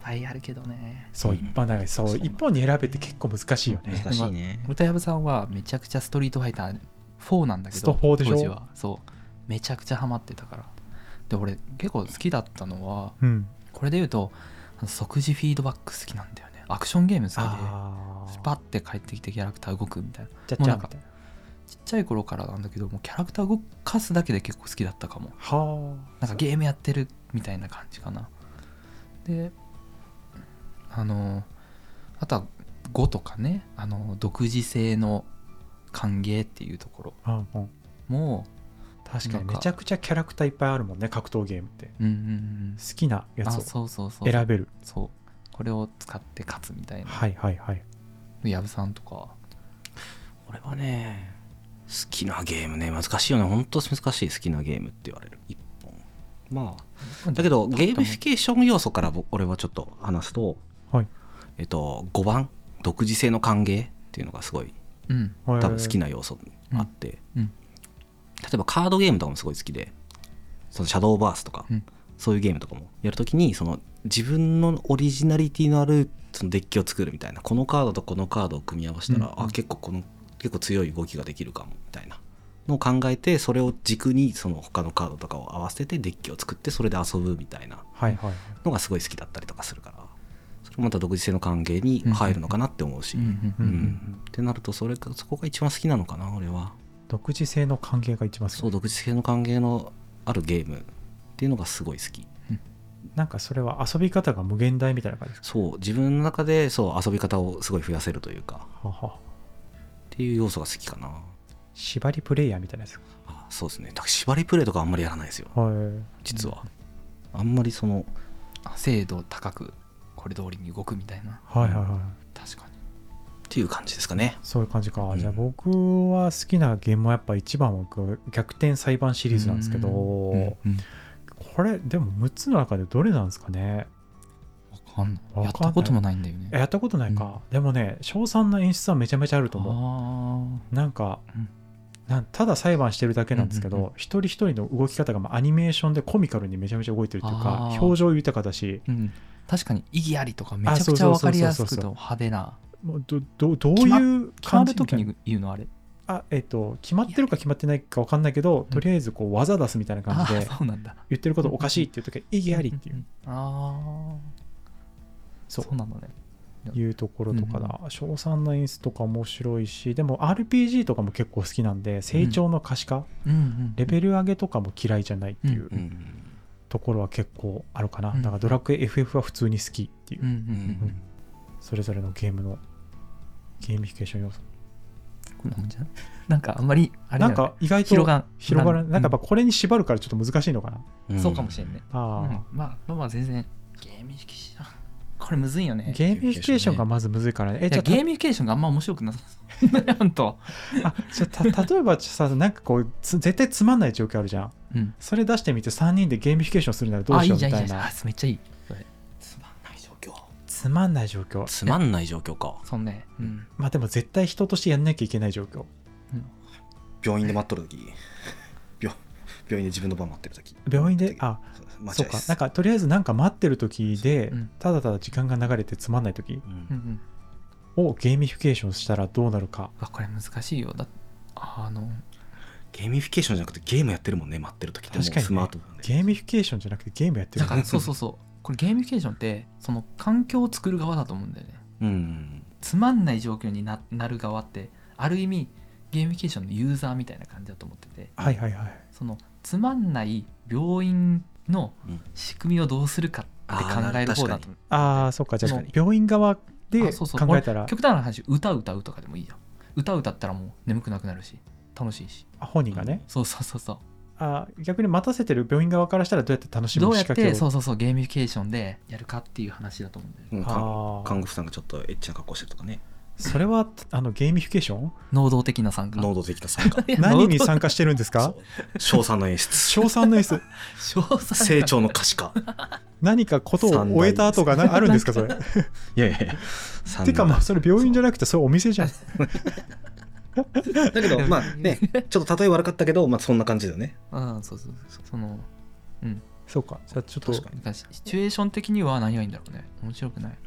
[SPEAKER 2] ぱいあるけどね。
[SPEAKER 3] そう
[SPEAKER 1] うん。
[SPEAKER 3] 一本だそう
[SPEAKER 1] そう
[SPEAKER 3] 一本に選べて結構難しいよね。
[SPEAKER 1] 難しいね。
[SPEAKER 2] 歌藪さんはめちゃくちゃストリートファイター4なんだけど
[SPEAKER 3] スト4でしょ？
[SPEAKER 2] 当時は。そう。めちゃくちゃハマってたから。で俺結構好きだったのは
[SPEAKER 3] うん。
[SPEAKER 2] これで言うと即時フィードバック好きなんだよね。アクションゲーム好きで
[SPEAKER 3] あ
[SPEAKER 2] スパッて帰ってきてキャラクター動くみたいな。ちっちゃい頃からなんだけどもうキャラクター動かすだけで結構好きだったかも。
[SPEAKER 3] はあ。
[SPEAKER 2] なんかゲームやってるみたいな感じかな。であのあとは5とかね。あの独自性の歓迎っていうところも
[SPEAKER 3] 確かに。めちゃくちゃキャラクターいっぱいあるもんね格闘ゲームって。
[SPEAKER 2] うんうんうん。
[SPEAKER 3] 好きなや
[SPEAKER 2] あ
[SPEAKER 3] つを
[SPEAKER 2] そうそうそう
[SPEAKER 3] 選べる。
[SPEAKER 2] そう。これを使って勝つみたいな。
[SPEAKER 3] はいはいはい。
[SPEAKER 2] 矢部さんとか。
[SPEAKER 1] 俺はね好きなゲームね難しいよね。本当難しい好きなゲームって言われる。一本。まあだけどゲームフィケーション要素から僕俺はちょっと話すと
[SPEAKER 3] はい。
[SPEAKER 1] えっと5番独自性の歓迎っていうのがすごい
[SPEAKER 2] うん。
[SPEAKER 1] 多分好き
[SPEAKER 3] な
[SPEAKER 1] な要素あって、
[SPEAKER 2] うん
[SPEAKER 1] 例えばカードゲームとかもすごい好きでそのシャドーバースとか、
[SPEAKER 2] うん。
[SPEAKER 1] そういうゲームとかもやるときにその自分のオリジナリティのあるそのデッキを作るみたいなこのカードとこのカードを組み合わせたら、
[SPEAKER 3] うんうん。
[SPEAKER 1] あ結構この結構強い動きができるかもみたいなのを考えてそれを軸にその他のカードとかを合わせてデッキを作ってそれで遊ぶみたいなのがすごい好きだったりとかするからそれもまた独自性の関係に入るのかなって思うし、
[SPEAKER 2] うん。
[SPEAKER 1] ってなるとそれかそこが一番好きなのかな俺は
[SPEAKER 3] 独自性の関係が一番好き。
[SPEAKER 1] そう独自性の関係のあるゲームっていうのがすごい好き。
[SPEAKER 3] なんかそれは遊び方が無限大みたいな感じです
[SPEAKER 1] そう自分の中でそう遊び方をすごい増やせるというか。
[SPEAKER 3] かはは
[SPEAKER 1] っていう要素が好きかな。
[SPEAKER 3] 縛りプレイヤーみたいなやつ
[SPEAKER 1] あそうですね。だから縛りプレイとかあんまりやらないですよ。
[SPEAKER 3] はい。
[SPEAKER 1] 実は、あんまりその
[SPEAKER 2] あ精度高くこれ通りに動くみたいな。
[SPEAKER 3] はいはいはい
[SPEAKER 1] っていう感じですかね。
[SPEAKER 3] そういう感じか、
[SPEAKER 1] うん。
[SPEAKER 3] じゃあ僕は好きなゲームはやっぱ一番は逆転裁判シリーズなんですけど、
[SPEAKER 2] うんうん
[SPEAKER 3] これでも6つの中でどれなんですかね？
[SPEAKER 2] わかんない。やったこともないんだよね。
[SPEAKER 3] やったことないか、でもね賞賛な演出はめちゃめちゃあると思
[SPEAKER 2] あ
[SPEAKER 3] うなんか、
[SPEAKER 2] うん。
[SPEAKER 3] なんただ裁判してるだけなんですけど、
[SPEAKER 2] うんうんうん。
[SPEAKER 3] 一人一人の動き方がまあアニメーションでコミカルにめちゃめちゃ動いてるっていうか表情豊かだし。
[SPEAKER 2] ーうん。確かに意義ありとかめちゃくちゃわかりやすくと派手な
[SPEAKER 3] もうどどどう
[SPEAKER 2] 決ま
[SPEAKER 3] いう
[SPEAKER 2] 決ま
[SPEAKER 3] 感じ？
[SPEAKER 2] るときに言うのあれ？
[SPEAKER 3] あえっ、と決まってるか決まってないか分かんないけど、とりあえずこう技出すみたいな感じ
[SPEAKER 2] あ
[SPEAKER 3] で言ってることおかしいっていう時は意義ありっていう、
[SPEAKER 2] ああ
[SPEAKER 3] そう。
[SPEAKER 2] なんだね。
[SPEAKER 3] いうところとかだ。賞賛の演出とか面白いしでも RPG とかも結構好きなんで成長の可視化、
[SPEAKER 2] うんうん
[SPEAKER 3] レベル上げとかも嫌いじゃないっていう
[SPEAKER 1] うん
[SPEAKER 3] ところは結構あるかな、
[SPEAKER 2] うん
[SPEAKER 3] だからドラクエ FF は普通に好きっていう、
[SPEAKER 2] うんうん
[SPEAKER 1] うん
[SPEAKER 2] うん
[SPEAKER 3] それぞれのゲームのゲーミフィケーション要素。
[SPEAKER 2] こんなもんじゃないなんかあんまりあれだ
[SPEAKER 3] なんか意外と
[SPEAKER 2] 広がん
[SPEAKER 3] 広がらないなんかやっぱ
[SPEAKER 2] う
[SPEAKER 3] これに縛るからちょっと難しいのかな、
[SPEAKER 1] うん。
[SPEAKER 2] そうかもしれんね。
[SPEAKER 3] あ
[SPEAKER 2] うん。
[SPEAKER 3] ー
[SPEAKER 2] まあまあまあ全然。ゲーミフィケーション。これむずいよね。
[SPEAKER 3] ゲーミフィケーションがまずむずいからね。え
[SPEAKER 2] い
[SPEAKER 3] じゃ
[SPEAKER 2] ゲーミフィケーションがあんま面白くなさそう。ほんと
[SPEAKER 3] あじゃあた例えばさなんかこうつ絶対つまんない状況あるじゃん。
[SPEAKER 2] うん。
[SPEAKER 3] それ出してみて3人でゲーミフィケーションするならどう
[SPEAKER 2] あい
[SPEAKER 3] しよみたい
[SPEAKER 2] いうじゃんいいじゃん。あ
[SPEAKER 3] な
[SPEAKER 2] めっちゃいい
[SPEAKER 1] つまんない状況。
[SPEAKER 3] つまんない状況
[SPEAKER 1] か。
[SPEAKER 2] そうね。うん。
[SPEAKER 3] まあでも絶対人としてやんなきゃいけない状況。
[SPEAKER 1] 病院で待っとる時。病病院で自分の番待ってる時。
[SPEAKER 3] 病院で？あそうか。なんかとりあえずなんか待ってる時で、
[SPEAKER 2] うん。
[SPEAKER 3] ただただ時間が流れてつまんない時
[SPEAKER 1] うん。
[SPEAKER 2] うんうん。
[SPEAKER 3] をゲーミフィケーションしたらどうなるか。
[SPEAKER 2] うわこれ難しいよ。だあの
[SPEAKER 1] ゲーミフィケーションじゃなくてゲームやってるもんね待ってる時って。もう
[SPEAKER 3] 確かにね。
[SPEAKER 1] スマートフォンで。
[SPEAKER 3] ゲーミフィケーションじゃなくてゲームやってる。
[SPEAKER 2] だからそうそうそうこれゲーミフィケーションってその環境を作る側だと思うんだよね。
[SPEAKER 1] うん。
[SPEAKER 2] つまんない状況にななる側ってある意味ゲーミフィケーションのユーザーみたいな感じだと思ってて。
[SPEAKER 3] はいはいはい。
[SPEAKER 2] そのつまんない病院の
[SPEAKER 1] うん。
[SPEAKER 2] 仕組みをどうするかって考える方だと思う。
[SPEAKER 3] ああそっかじゃあ
[SPEAKER 2] 確かに。
[SPEAKER 3] 病院側で
[SPEAKER 2] あそうそう。
[SPEAKER 3] 考えたら。
[SPEAKER 2] 極端な話歌歌うとかでもいいじゃん。歌歌ったらもう眠くなくなるし楽しいし。
[SPEAKER 3] あ本人がね。
[SPEAKER 2] そうそうそうそう
[SPEAKER 3] あ逆に待たせてる病院側からしたらどうやって楽しむ
[SPEAKER 2] どうやって
[SPEAKER 3] 仕掛けを？
[SPEAKER 2] そうそうそうゲーミフィケーションでやるかっていう話だと思うんだよね
[SPEAKER 1] うん看看護婦さんがちょっとエッチな格好してるとかね。
[SPEAKER 3] それはあのゲーミフィケーション？
[SPEAKER 2] 能動的な参加。
[SPEAKER 1] 能動的な参加。(laughs)
[SPEAKER 3] 何に参加してるんですか？
[SPEAKER 1] 賞賛の演出。
[SPEAKER 3] 賞賛の演出。
[SPEAKER 2] 賞賛。
[SPEAKER 1] 成長の可視化。
[SPEAKER 3] 何かことを終えた後がなあるんですかそれ？
[SPEAKER 1] いやいやいや。三
[SPEAKER 3] てかまあ
[SPEAKER 1] 大
[SPEAKER 3] それ病院じゃなくてそれお店じゃん (laughs) (laughs)
[SPEAKER 1] だけどまあねちょっと例え悪かったけどまあそんな感じだよね。
[SPEAKER 2] うんそうそうそうそのうん。
[SPEAKER 3] そうか。じゃあちょっと
[SPEAKER 1] 確かに。
[SPEAKER 2] シチュエーション的には何がいいんだろうね。面白くない。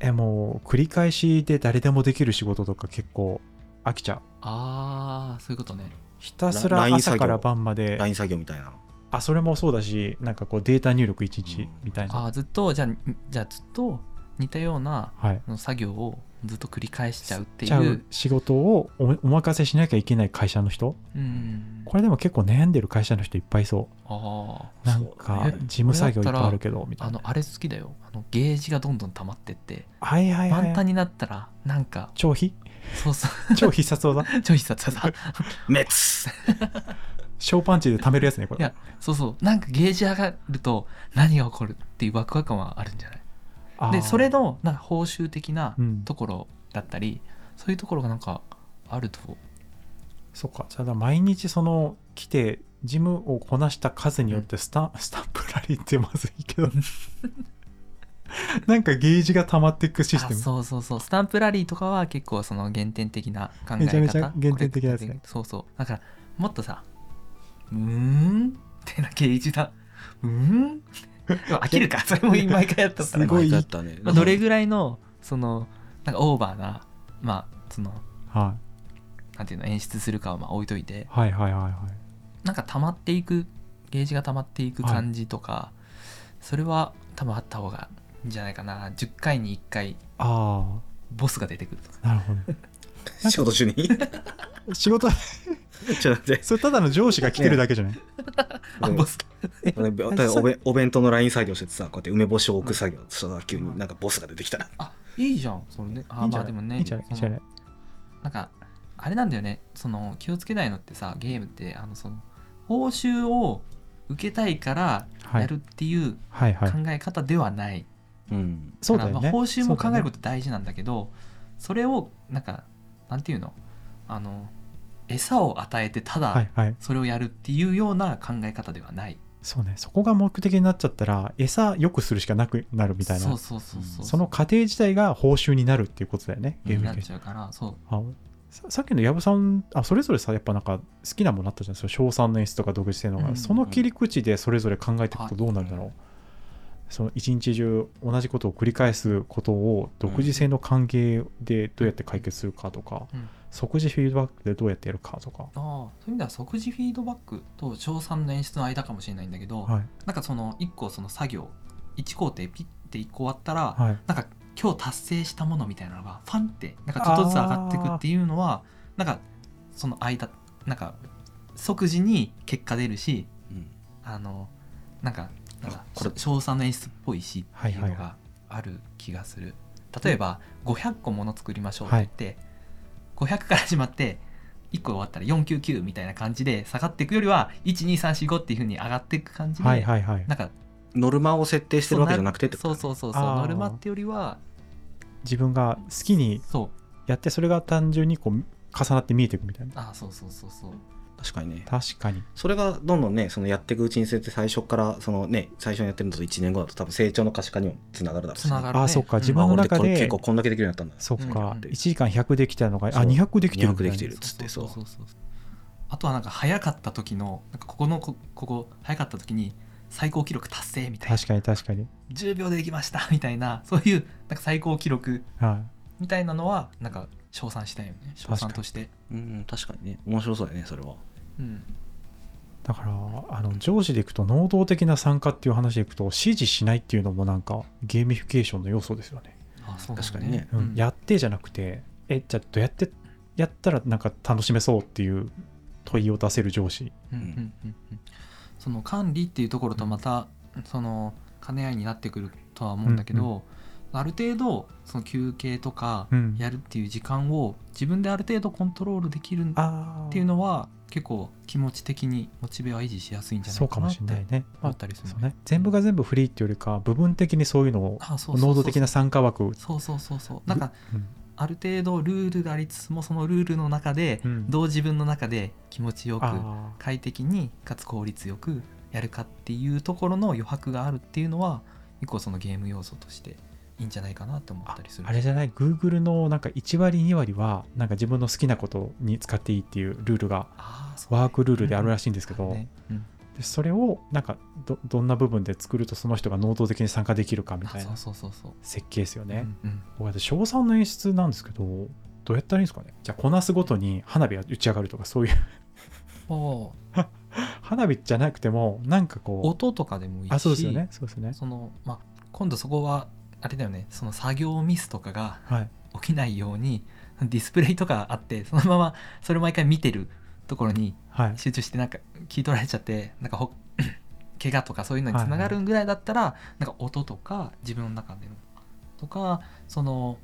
[SPEAKER 3] えもう繰り返しで誰でもできる仕事とか結構飽きちゃう。
[SPEAKER 2] ああそういうことね。
[SPEAKER 3] ひたすら朝から晩まで。
[SPEAKER 1] LINE 作業みたいな
[SPEAKER 3] あそれもそうだしなんかこうデータ入力1日みたいな、
[SPEAKER 2] ああずっとじゃあじゃあずっと似たような
[SPEAKER 3] はい。
[SPEAKER 2] あの作業をずっと繰り返しちゃうってい
[SPEAKER 3] う。
[SPEAKER 2] う
[SPEAKER 3] 仕事をおお任せしなきゃいけない会社の人？
[SPEAKER 2] うん。
[SPEAKER 3] これでも結構悩んでる会社の人いっぱいいそ
[SPEAKER 2] あ
[SPEAKER 3] うなんか
[SPEAKER 1] ね。
[SPEAKER 3] 事務作業いっぱいあるけどみたいな。
[SPEAKER 2] ああのあれ好きだよ。あのゲージがどんどん溜まってって。
[SPEAKER 3] はいはいはい
[SPEAKER 2] 満タンになったらなんか
[SPEAKER 3] 超必
[SPEAKER 2] そうそう。
[SPEAKER 3] 超必殺技？
[SPEAKER 2] ちょいさつさ
[SPEAKER 1] 滅
[SPEAKER 3] 小パンチで貯めるやつねこれ。
[SPEAKER 2] いやそうそう。なんかゲージ上がると何が起こるっていうワクワク感はあるんじゃない？でそれのなんか報酬的な
[SPEAKER 3] うん。
[SPEAKER 2] ところだったり、そういうところがなんかあると。
[SPEAKER 3] そっか。ただ毎日その来て事務をこなした数によってスタ,、スタンプラリーってまずいけど。(laughs) なんかゲージが溜まっていくシステム。
[SPEAKER 2] あそうそうそう。スタンプラリーとかは結構その原点的な考え方
[SPEAKER 3] めちゃめちゃ原点的なやつね。
[SPEAKER 2] そうそう。だからもっとさうーんってなゲージだ。うーん飽きるか。それも毎回やったったら。
[SPEAKER 3] すごい
[SPEAKER 1] だったね。
[SPEAKER 2] まあ、どれぐらいのそのなんかオーバーなまあその
[SPEAKER 3] は
[SPEAKER 2] なんていうの演出するかはまあ置いといて。
[SPEAKER 3] はいはいはいはい。
[SPEAKER 2] なんか溜まっていくゲージが溜まっていく感じとか、それは多分あった方がいいんじゃないかな。10回に1回
[SPEAKER 3] あ
[SPEAKER 2] ボスが出てくるとか。
[SPEAKER 3] あなるほど。(laughs)
[SPEAKER 4] 仕事中に？(laughs)
[SPEAKER 3] 仕事 (laughs)
[SPEAKER 4] ちょっと待って。
[SPEAKER 3] それただの上司が来てるだけじゃない、
[SPEAKER 2] あボス (laughs)
[SPEAKER 4] お弁お弁当のライン作業しててさこうやって梅干しを置く作業したら急になんかボスが出てきたら。
[SPEAKER 2] あいいじゃん。それねあ
[SPEAKER 3] いいんじゃない
[SPEAKER 2] まあでもね
[SPEAKER 3] いいんじゃないいじゃない。
[SPEAKER 2] なんかあれなんだよね。その気をつけないのってさゲームってあのその報酬を受けたいから
[SPEAKER 3] はい。
[SPEAKER 2] やるっていう考え方ではない、
[SPEAKER 1] うん。
[SPEAKER 3] そうだよね。
[SPEAKER 2] 報酬も考えるこ
[SPEAKER 3] と
[SPEAKER 2] と大事なんだけどそれをなんかなんていうの？あの餌を与えてただ
[SPEAKER 3] はいはい。
[SPEAKER 2] それをやるっていうような考え方ではない、
[SPEAKER 3] そうね。そこが目的になっちゃったら餌良くするしかなくなるみたいな。
[SPEAKER 2] そうそうそうそう
[SPEAKER 3] その過程自体が報酬になるっていうことだよねゲーム系
[SPEAKER 2] になっちゃうからそう。
[SPEAKER 3] あささっきの藪さんあそれぞれさやっぱなんか好きなものあったじゃん。その賞賛の演出とか独自性のが、
[SPEAKER 2] うん。
[SPEAKER 3] その切り口でそれぞれ考えていくとどうなるだろう、その一日中同じことを繰り返すことを独自性の関係でどうやって解決するかとか、
[SPEAKER 2] うん
[SPEAKER 3] 即時フィードバックでどうやってやるかとか、
[SPEAKER 2] ああそういう意味では即時フィードバックと賞賛の演出の間かもしれないんだけど、
[SPEAKER 3] はい。
[SPEAKER 2] なんかその1個その作業1工程ピッて1個終わったら、
[SPEAKER 3] はい。
[SPEAKER 2] なんか今日達成したものみたいなのがファンってなんかちょっとずつ上がっていくっていうのはなんかその間なんか即時に結果出るし
[SPEAKER 1] うん。
[SPEAKER 2] あのなんかなんか賞賛の演出っぽいしっていうの
[SPEAKER 3] はいはい
[SPEAKER 2] がある気がする。例えば500個もの作りましょうって言って、500から始まって1個終わったら499みたいな感じで下がっていくよりは12345っていうふうに上がっていく感じで、
[SPEAKER 3] はいはいはい。
[SPEAKER 2] なんか
[SPEAKER 4] ノルマを設定してるわけじゃなくてってこと
[SPEAKER 2] そうそうそうそうノルマってよりは
[SPEAKER 3] 自分が好きに
[SPEAKER 2] そう。
[SPEAKER 3] やってそれが単純にこう重なって見えていくみたいな。
[SPEAKER 2] あそうそうそうそう
[SPEAKER 4] 確かにね。
[SPEAKER 3] 確かに。
[SPEAKER 4] それがどんどんねそのやっていくうちにつれて最初からそのね最初にやってるのと1年後だと多分成長の可視化にもつながるだろうし、
[SPEAKER 2] つながる、ね、
[SPEAKER 3] あそっか
[SPEAKER 2] うん。
[SPEAKER 3] 自分の中で
[SPEAKER 4] 結構こんだけできるようになったんだ。
[SPEAKER 3] そっか、
[SPEAKER 2] うん。
[SPEAKER 3] 1時間100できたのがあ
[SPEAKER 4] そう。
[SPEAKER 3] 200できてるみたいな
[SPEAKER 4] 200できてるつってそう。
[SPEAKER 2] そうそうあとはなんか早かった時のなんかここのこここ早かった時に最高記録達成みたいな。
[SPEAKER 3] 確かに確かに。
[SPEAKER 2] 10秒でできましたみたいなそういうなんか最高記録
[SPEAKER 3] はい。
[SPEAKER 2] みたいなのはなんか称賛したいよね。称賛として。
[SPEAKER 4] うん確かにね。面白そうだよねそれは
[SPEAKER 2] うん。
[SPEAKER 3] だからあの上司でいくと能動的な参加っていう話でいくと指示しないっていうのもなんかゲーミフィケーションの要素ですよね、
[SPEAKER 2] あそうだ。
[SPEAKER 4] 確かにね。
[SPEAKER 3] うん。やってじゃなくてえじゃあどうやってやったらなんか楽しめそうっていう問いを出せる上司。
[SPEAKER 2] うん。うん。うんうんその管理っていうところとまたその兼ね合いになってくるとは思うんだけど、ある程度その休憩とか
[SPEAKER 3] うん。
[SPEAKER 2] やるっていう時間を自分である程度コントロールできるっ
[SPEAKER 3] あ
[SPEAKER 2] ていうのは結構気持ち的にモチベは維持しやすいんじゃな
[SPEAKER 3] そうかも
[SPEAKER 2] いかなって
[SPEAKER 3] しれないね、まあ
[SPEAKER 2] 思ったりする
[SPEAKER 3] そうね。全部が全部フリーっていうよりか部分的にそういうのを
[SPEAKER 2] あそうそうそうそう。
[SPEAKER 3] 能動的な参加枠。
[SPEAKER 2] そうそうそうそう。なんか
[SPEAKER 3] うん。
[SPEAKER 2] ある程度ルールがありつつもそのルールの中で
[SPEAKER 3] うん。
[SPEAKER 2] どう自分の中で気持ちよく
[SPEAKER 3] あ
[SPEAKER 2] 快適にかつ効率よくやるかっていうところの余白があるっていうのは一個そのゲーム要素としていいんじゃないかなって思ったりする。
[SPEAKER 3] あれじゃない？Google のなんか1割2割はなんか自分の好きなことに使っていいっていうルールがワークルールであるらしいんですけど、
[SPEAKER 2] ねうん
[SPEAKER 3] でそれをなんかどどんな部分で作るとその人が能動的に参加できるかみたいな設計ですよね。
[SPEAKER 2] うんうん。
[SPEAKER 3] 僕は賞賛の演出なんですけどどうやったらいいんですかね？じゃあこなすごとに花火が打ち上がるとかそういう (laughs) 花火じゃなくてもなんかこう
[SPEAKER 2] 音とかでもいいし
[SPEAKER 3] あそうですよね。そうですよね。
[SPEAKER 2] そのまあ今度そこはあれだよね。その作業ミスとかが
[SPEAKER 3] はい。
[SPEAKER 2] 起きないようにディスプレイとかあってそのままそれ毎回見てるところに
[SPEAKER 3] はい。
[SPEAKER 2] 集中してなんか聞い取られちゃってなんかほ (clears throat) 怪我とかそういうのにつながるぐらいだったら、なんか音とか自分の中でのとかその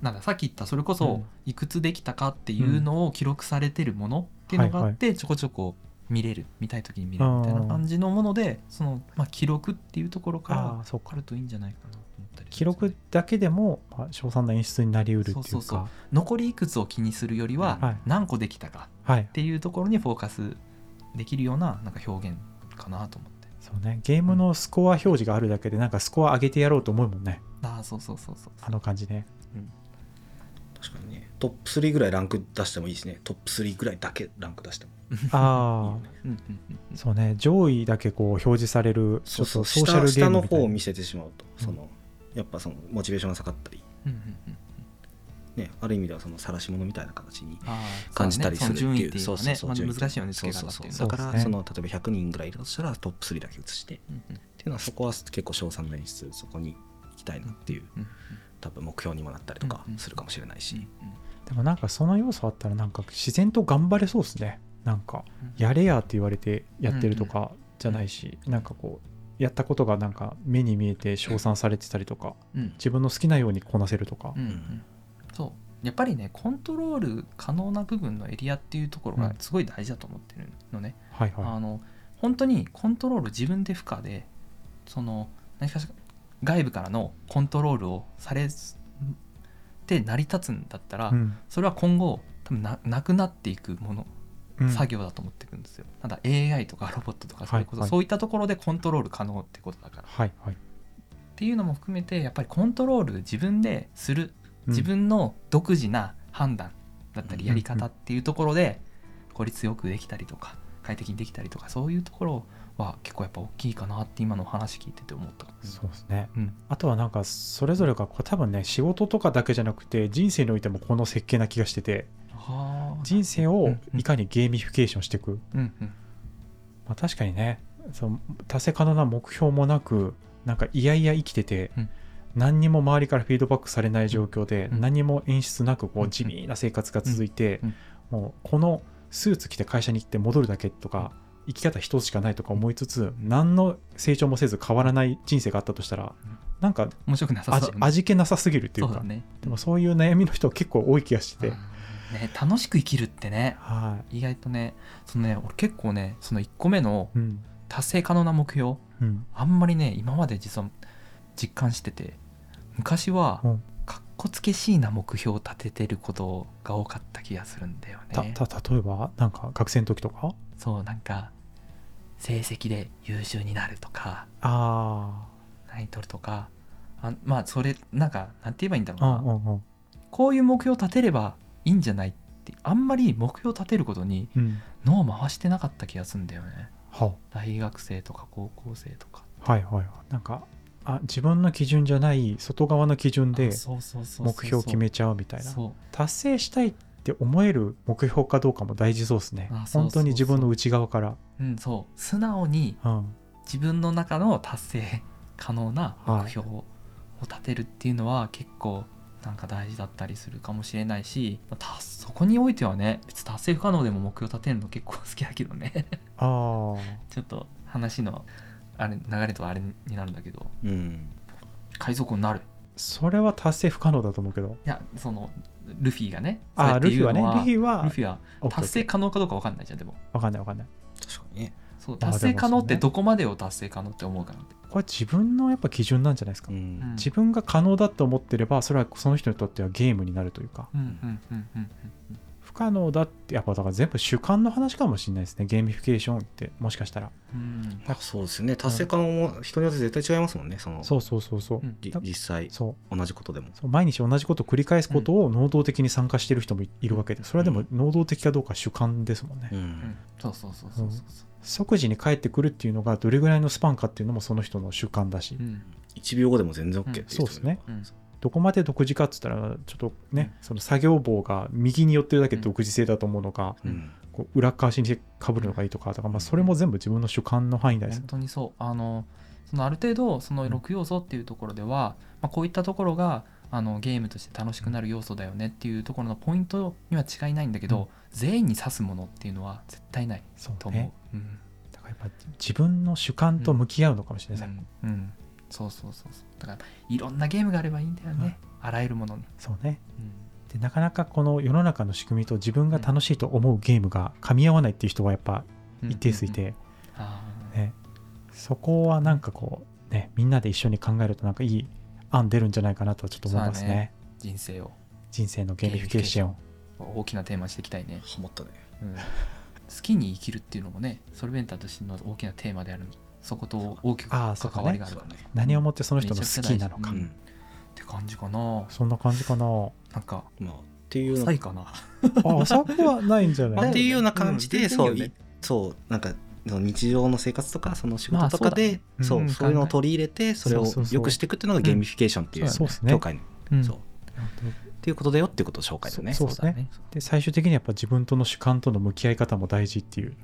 [SPEAKER 2] なんださっき言ったそれこ
[SPEAKER 3] うん。
[SPEAKER 2] そいくつできたかっていうのを記録されてるものっていうのがあってちょこちょこ見れる見たい時に見れるみたいな感じのものでその、まあ、記録っていうところから
[SPEAKER 3] ああそうか。
[SPEAKER 2] あるといいんじゃないかなと思ったり
[SPEAKER 3] 記録だけでもまあ賞賛の演出になりうるっていうか。
[SPEAKER 2] そうそうそう。残りいくつを気にするよりは
[SPEAKER 3] はい。
[SPEAKER 2] 何個できたか
[SPEAKER 3] はい。
[SPEAKER 2] っていうところにフォーカスできるようななんか表現かなと思って。
[SPEAKER 3] そうね。ゲームのスコア表示があるだけでなんかスコア上げてやろうと思うもんね。
[SPEAKER 2] ああそうそうそうそう
[SPEAKER 3] あの感じね。
[SPEAKER 4] 確かにね。トップ3ぐらいランク出してもいいしね。トップ3ぐらいだけランク出しても
[SPEAKER 3] ああ
[SPEAKER 2] うんうんうんうん。
[SPEAKER 3] そうね。上位だけこう表示されるちょ
[SPEAKER 4] そう。
[SPEAKER 3] っ
[SPEAKER 4] そう下
[SPEAKER 3] とソーシャルゲ
[SPEAKER 4] 下の
[SPEAKER 3] ームみたいな。
[SPEAKER 4] 方を見せてしまうとそのやっぱそのモチベーションが下がったり。
[SPEAKER 2] うんうんうん。
[SPEAKER 4] ね、ある意味ではその晒し者みたいな形に感じたりするっていう。
[SPEAKER 2] そうね。そうのはねまあ難しいよね
[SPEAKER 4] そうそうそう。だから
[SPEAKER 3] そ
[SPEAKER 4] の例えば100人ぐらいいるとしたらトップ3だけ移してっ
[SPEAKER 2] うんうん。
[SPEAKER 4] ていうのはそこは結構賞賛の演出そこに行きたいなっていう
[SPEAKER 2] うん
[SPEAKER 4] 多分目標にもなったりとか
[SPEAKER 2] うんうん
[SPEAKER 4] するかもしれないし、
[SPEAKER 3] でもなんかその要素あったらなんか自然と頑張れそうですねなんか
[SPEAKER 2] うん。
[SPEAKER 3] やれやって言われてやってるとかじゃないし、なんかこうやったことがなんか目に見えて称賛されてたりとか
[SPEAKER 2] うん。
[SPEAKER 3] 自分の好きなようにこなせるとか、
[SPEAKER 2] うんうん。そう。やっぱりねコントロール可能な部分のエリアっていうところがすごい大事だと思ってるのね、
[SPEAKER 3] はいはい。
[SPEAKER 2] あの本当にコントロール自分で不可でその何かしら外部からのコントロールをされて成り立つんだったら、
[SPEAKER 3] うん。
[SPEAKER 2] それは今後多分ななくなっていくもの、
[SPEAKER 3] うん
[SPEAKER 2] 作業だと思っていくんですよ。ただ AI とか (laughs) ロボットとかそれこそ、そういったところでコントロール可能ってことだから。っ
[SPEAKER 3] はいはい。
[SPEAKER 2] ていうのも含めてやっぱりコントロール自分でする
[SPEAKER 3] うん。
[SPEAKER 2] 自分の独自な判断だったり
[SPEAKER 4] うん
[SPEAKER 2] やり方っていうところで効率よくできたりとか快適にできたりとかそういうところは結構やっぱ大きいかなって今のお話聞いてて思った。
[SPEAKER 3] そうですね。
[SPEAKER 2] うん。
[SPEAKER 3] あとはなんかそれぞれがこう多分ね仕事とかだけじゃなくて人生においてもこの設計な気がしてて。
[SPEAKER 2] はあ
[SPEAKER 3] 人生をいかにゲーミフィケーションしていく、
[SPEAKER 2] うんうん。
[SPEAKER 3] まあ、確かにねその達成可能な目標もなくなんかいやいや生きてて、
[SPEAKER 2] うん。
[SPEAKER 3] 何にも周りからフィードバックされない状況で、
[SPEAKER 2] うん。
[SPEAKER 3] 何も演出なくこ
[SPEAKER 2] う
[SPEAKER 3] うん。地味な生活が続いて、
[SPEAKER 2] うん。
[SPEAKER 3] もうこのスーツ着て会社に行って戻るだけとか、生き方一つしかないとか思いつつ何の成長もせず変わらない人生があったとしたら、
[SPEAKER 2] うん。
[SPEAKER 3] なんか
[SPEAKER 2] 面白くなさそうね。
[SPEAKER 3] 味気なさすぎるっていうか
[SPEAKER 2] ね。
[SPEAKER 3] でもそういう悩みの人結構多い気がしてて、
[SPEAKER 2] うんね楽しく生きるってね
[SPEAKER 3] は
[SPEAKER 2] 意外とねそのね俺結構ねその1個目の達成可能な目標
[SPEAKER 3] うん。
[SPEAKER 2] あんまりね今まで実は実感してて昔は
[SPEAKER 3] うん。
[SPEAKER 2] かっこつけしいな目標を立ててることが多かった気がするんだよね。
[SPEAKER 3] たた例えばなんか学生の時とか？
[SPEAKER 2] そうなんか成績で優秀になるとか
[SPEAKER 3] あ
[SPEAKER 2] タイトルとかあまあそれなんかなんて言えばいいんだろう
[SPEAKER 3] あ
[SPEAKER 2] な、
[SPEAKER 3] うんうんうん。
[SPEAKER 2] こういう目標を立てればいいんじゃないってあんまり目標を立てることに
[SPEAKER 3] うん。
[SPEAKER 2] 脳を回してなかった気がするんだよね。
[SPEAKER 3] は
[SPEAKER 2] 大学生とか高校生とか。
[SPEAKER 3] はいはいはい。なんかあ自分の基準じゃない外側の基準で目標を決めちゃうみたいな。達成したいって思える目標かどうかも大事そうですね。本当に自分の内側から。
[SPEAKER 2] うんそう。素直に
[SPEAKER 3] うん。
[SPEAKER 2] 自分の中の達成可能な目標を立てるっていうのは結構なんか大事だったりするかもしれないしたそこにおいてはね別に達成不可能でも目標立てるの結構好きだけどね。
[SPEAKER 3] ああ (laughs)
[SPEAKER 2] ちょっと話のあれ流れとあれになるんだけど
[SPEAKER 4] うん。
[SPEAKER 2] 海賊王になる。
[SPEAKER 3] それは達成不可能だと思うけど。
[SPEAKER 2] いやそのルフィがね
[SPEAKER 3] ああルフィはね？ルフ
[SPEAKER 2] ル
[SPEAKER 3] ィは？
[SPEAKER 2] ルフィは達成可能かどうか分かんないじゃんでも。
[SPEAKER 3] わかんないわかんない。
[SPEAKER 4] 確かにね。
[SPEAKER 2] そう
[SPEAKER 3] あ
[SPEAKER 2] 達成可能ってどこまでを達成可能って思うかなって
[SPEAKER 3] これ自分のやっぱ基準なんじゃないですか、
[SPEAKER 4] うん。
[SPEAKER 2] うん。
[SPEAKER 3] 自分が可能だと思ってればそれはその人にとってはゲームになるというか。
[SPEAKER 2] うんうんうんうん
[SPEAKER 3] 可能だってやっぱだから全部主観の話かもしれないですね。ゲーミフィケーションってもしかしたら。
[SPEAKER 2] うん。
[SPEAKER 4] まあそうですね。達成感も人によって絶対違いますもんねその。
[SPEAKER 3] そうそうそうそう、
[SPEAKER 4] 実際
[SPEAKER 3] そう。
[SPEAKER 4] 同じことでも。
[SPEAKER 3] そう毎日同じことを繰り返すことを能動的に参加している人もいいるわけでそれはでも能動的かどうか主観ですもんね、
[SPEAKER 4] う
[SPEAKER 2] うん。んそうそうそうそうそう。
[SPEAKER 3] 即時に帰ってくるっていうのがどれぐらいのスパンかっていうのもその人の主観だし、
[SPEAKER 2] うん。
[SPEAKER 4] 1秒後でも全然 OK っていう人
[SPEAKER 3] そうですね。
[SPEAKER 2] うん
[SPEAKER 3] どこまで独自かっつったらちょっとね、その作業棒が右に寄ってるだけで独自性だと思うのか、
[SPEAKER 4] うん。
[SPEAKER 3] こう裏返しにかぶるのがいいとかとか、まあ、それも全部自分の主観の範囲内です
[SPEAKER 2] 本当にそう。あのそのある程度その6要素っていうところでは、まあ、こういったところがあのゲームとして楽しくなる要素だよねっていうところのポイントには違いないんだけど、
[SPEAKER 3] うん。
[SPEAKER 2] 全員に指すものっていうのは絶対ないと思う。
[SPEAKER 3] ね。
[SPEAKER 2] うん。
[SPEAKER 3] だからやっぱ自分の主観と向き合うのかもしれない
[SPEAKER 2] うん。うんそうそうそうそう。だからいろんなゲームがあればいいんだよね、あらゆるものに、
[SPEAKER 3] そうね。
[SPEAKER 2] うん。
[SPEAKER 3] でなかなかこの世の中の仕組みと自分が楽しいと思うゲームが噛み合わないっていう人はやっぱ一定数いて、ね、そこはなんかこうねみんなで一緒に考えるとなんかいい案出るんじゃないかなとはちょっと思いますね。
[SPEAKER 2] ね。人生を。
[SPEAKER 3] 人生のゲーミフィケーション。
[SPEAKER 2] 大きなテーマにしていきたいね、
[SPEAKER 4] ハマったね。
[SPEAKER 2] うん。好きに生きるっていうのもねソルベンターとしての大きなテーマであるそこと大きく関わりがあるからね。
[SPEAKER 3] 何をもってその人の好きなのか、
[SPEAKER 2] うん。
[SPEAKER 4] うん
[SPEAKER 2] って感じかな。
[SPEAKER 3] そんな感じかな。
[SPEAKER 2] なんか
[SPEAKER 4] まあっていうの
[SPEAKER 2] 浅いかな。
[SPEAKER 3] あ浅くはないんじゃ
[SPEAKER 4] まあ
[SPEAKER 3] ない？(laughs)
[SPEAKER 4] っていうような感じで、
[SPEAKER 2] うん。
[SPEAKER 4] そう
[SPEAKER 2] い
[SPEAKER 4] そうなんか日常の生活とかその仕事とか
[SPEAKER 2] まあ
[SPEAKER 4] で、
[SPEAKER 3] そうだ
[SPEAKER 4] そう
[SPEAKER 2] うん。
[SPEAKER 4] そういうのを取り入れてそれを
[SPEAKER 3] そうそうそう。
[SPEAKER 4] 良くしていくっていうのがゲーミフィケーションっていう
[SPEAKER 3] そうですね。
[SPEAKER 4] 教会の、
[SPEAKER 2] うん。
[SPEAKER 4] そう。
[SPEAKER 1] っていうことだよっていうことを紹介ですね。
[SPEAKER 3] そうですね。
[SPEAKER 2] だね。
[SPEAKER 3] で最終的にやっぱ自分との主観との向き合い方も大事っていう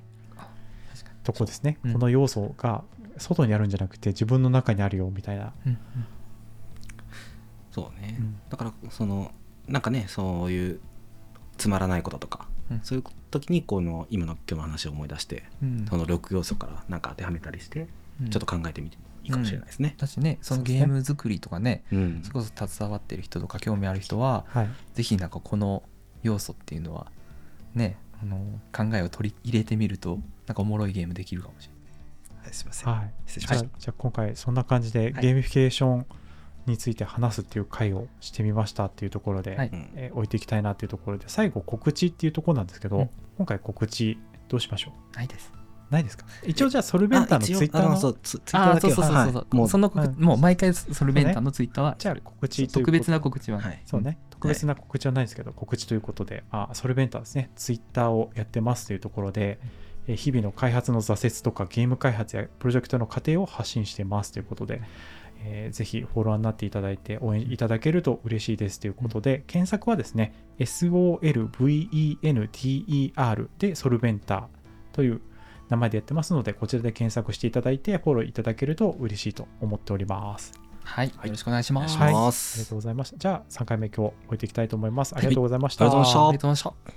[SPEAKER 3] とこですね、
[SPEAKER 2] うん。
[SPEAKER 3] この要素が外にあるんじゃなくて自分の中にあるよみたいな、
[SPEAKER 2] うん
[SPEAKER 1] そうね、
[SPEAKER 3] うん。
[SPEAKER 1] だからそのなんかねそういうつまらないこととか、
[SPEAKER 2] うん。
[SPEAKER 1] そういう時にこの今の今日の話を思い出して、
[SPEAKER 2] うん。
[SPEAKER 1] その6要素からなんか当てはめたりして、
[SPEAKER 2] うん。
[SPEAKER 1] ちょっと考えてみていいかもしれないですね。
[SPEAKER 2] だしねそのゲーム作りとかね
[SPEAKER 1] うん。
[SPEAKER 2] それこそ携わってる人とか興味ある人は
[SPEAKER 3] はい、
[SPEAKER 2] ぜひなんかこの要素っていうのはねあの考えを取り入れてみるとなんかおもろいゲームできるかもしれない。
[SPEAKER 1] はいすいません。
[SPEAKER 3] はい、
[SPEAKER 1] 失礼しました。
[SPEAKER 3] じゃあじゃあ今回そんな感じで
[SPEAKER 2] はい。
[SPEAKER 3] ゲーミフィケーションについて話すっていう回をしてみましたっていうところで、
[SPEAKER 2] はい。
[SPEAKER 1] うん
[SPEAKER 3] えー終えていきたいなっていうところで最後告知っていうところなんですけど、
[SPEAKER 2] うん
[SPEAKER 3] 今回告知どうしましょう？
[SPEAKER 2] ないです。
[SPEAKER 3] ないですか？一応じゃあソルベンターのツイッターの
[SPEAKER 1] そうツツイッター
[SPEAKER 2] そう
[SPEAKER 1] だけは。
[SPEAKER 2] そうそうそうそう、
[SPEAKER 1] はい。もう
[SPEAKER 2] その告
[SPEAKER 3] うん
[SPEAKER 2] もう毎回ソルベンターのツイッターは
[SPEAKER 3] じゃあ告知
[SPEAKER 2] 特別な告知は、
[SPEAKER 1] はい。
[SPEAKER 3] そうね、特別な告知はないですけど、告知ということで、あソルベンターですね、ツイッターをやってますというところで、えー日々の開発の挫折とかゲーム開発やプロジェクトの過程を発信してますということで、えーぜひフォロワーになっていただいて応援いただけると嬉しいですということで、検索はですね、SOLVENTER でソルベンターという名前でやってますので、こちらで検索していただいて、フォローいただけると嬉しいと思っております。
[SPEAKER 2] はい、よろしくお願いします、
[SPEAKER 3] はい、ありがとうございました。じゃあ、3回目今日置いていきたいと思います。ありがとうございました。
[SPEAKER 1] ありがとうございました。
[SPEAKER 2] ありがとうございました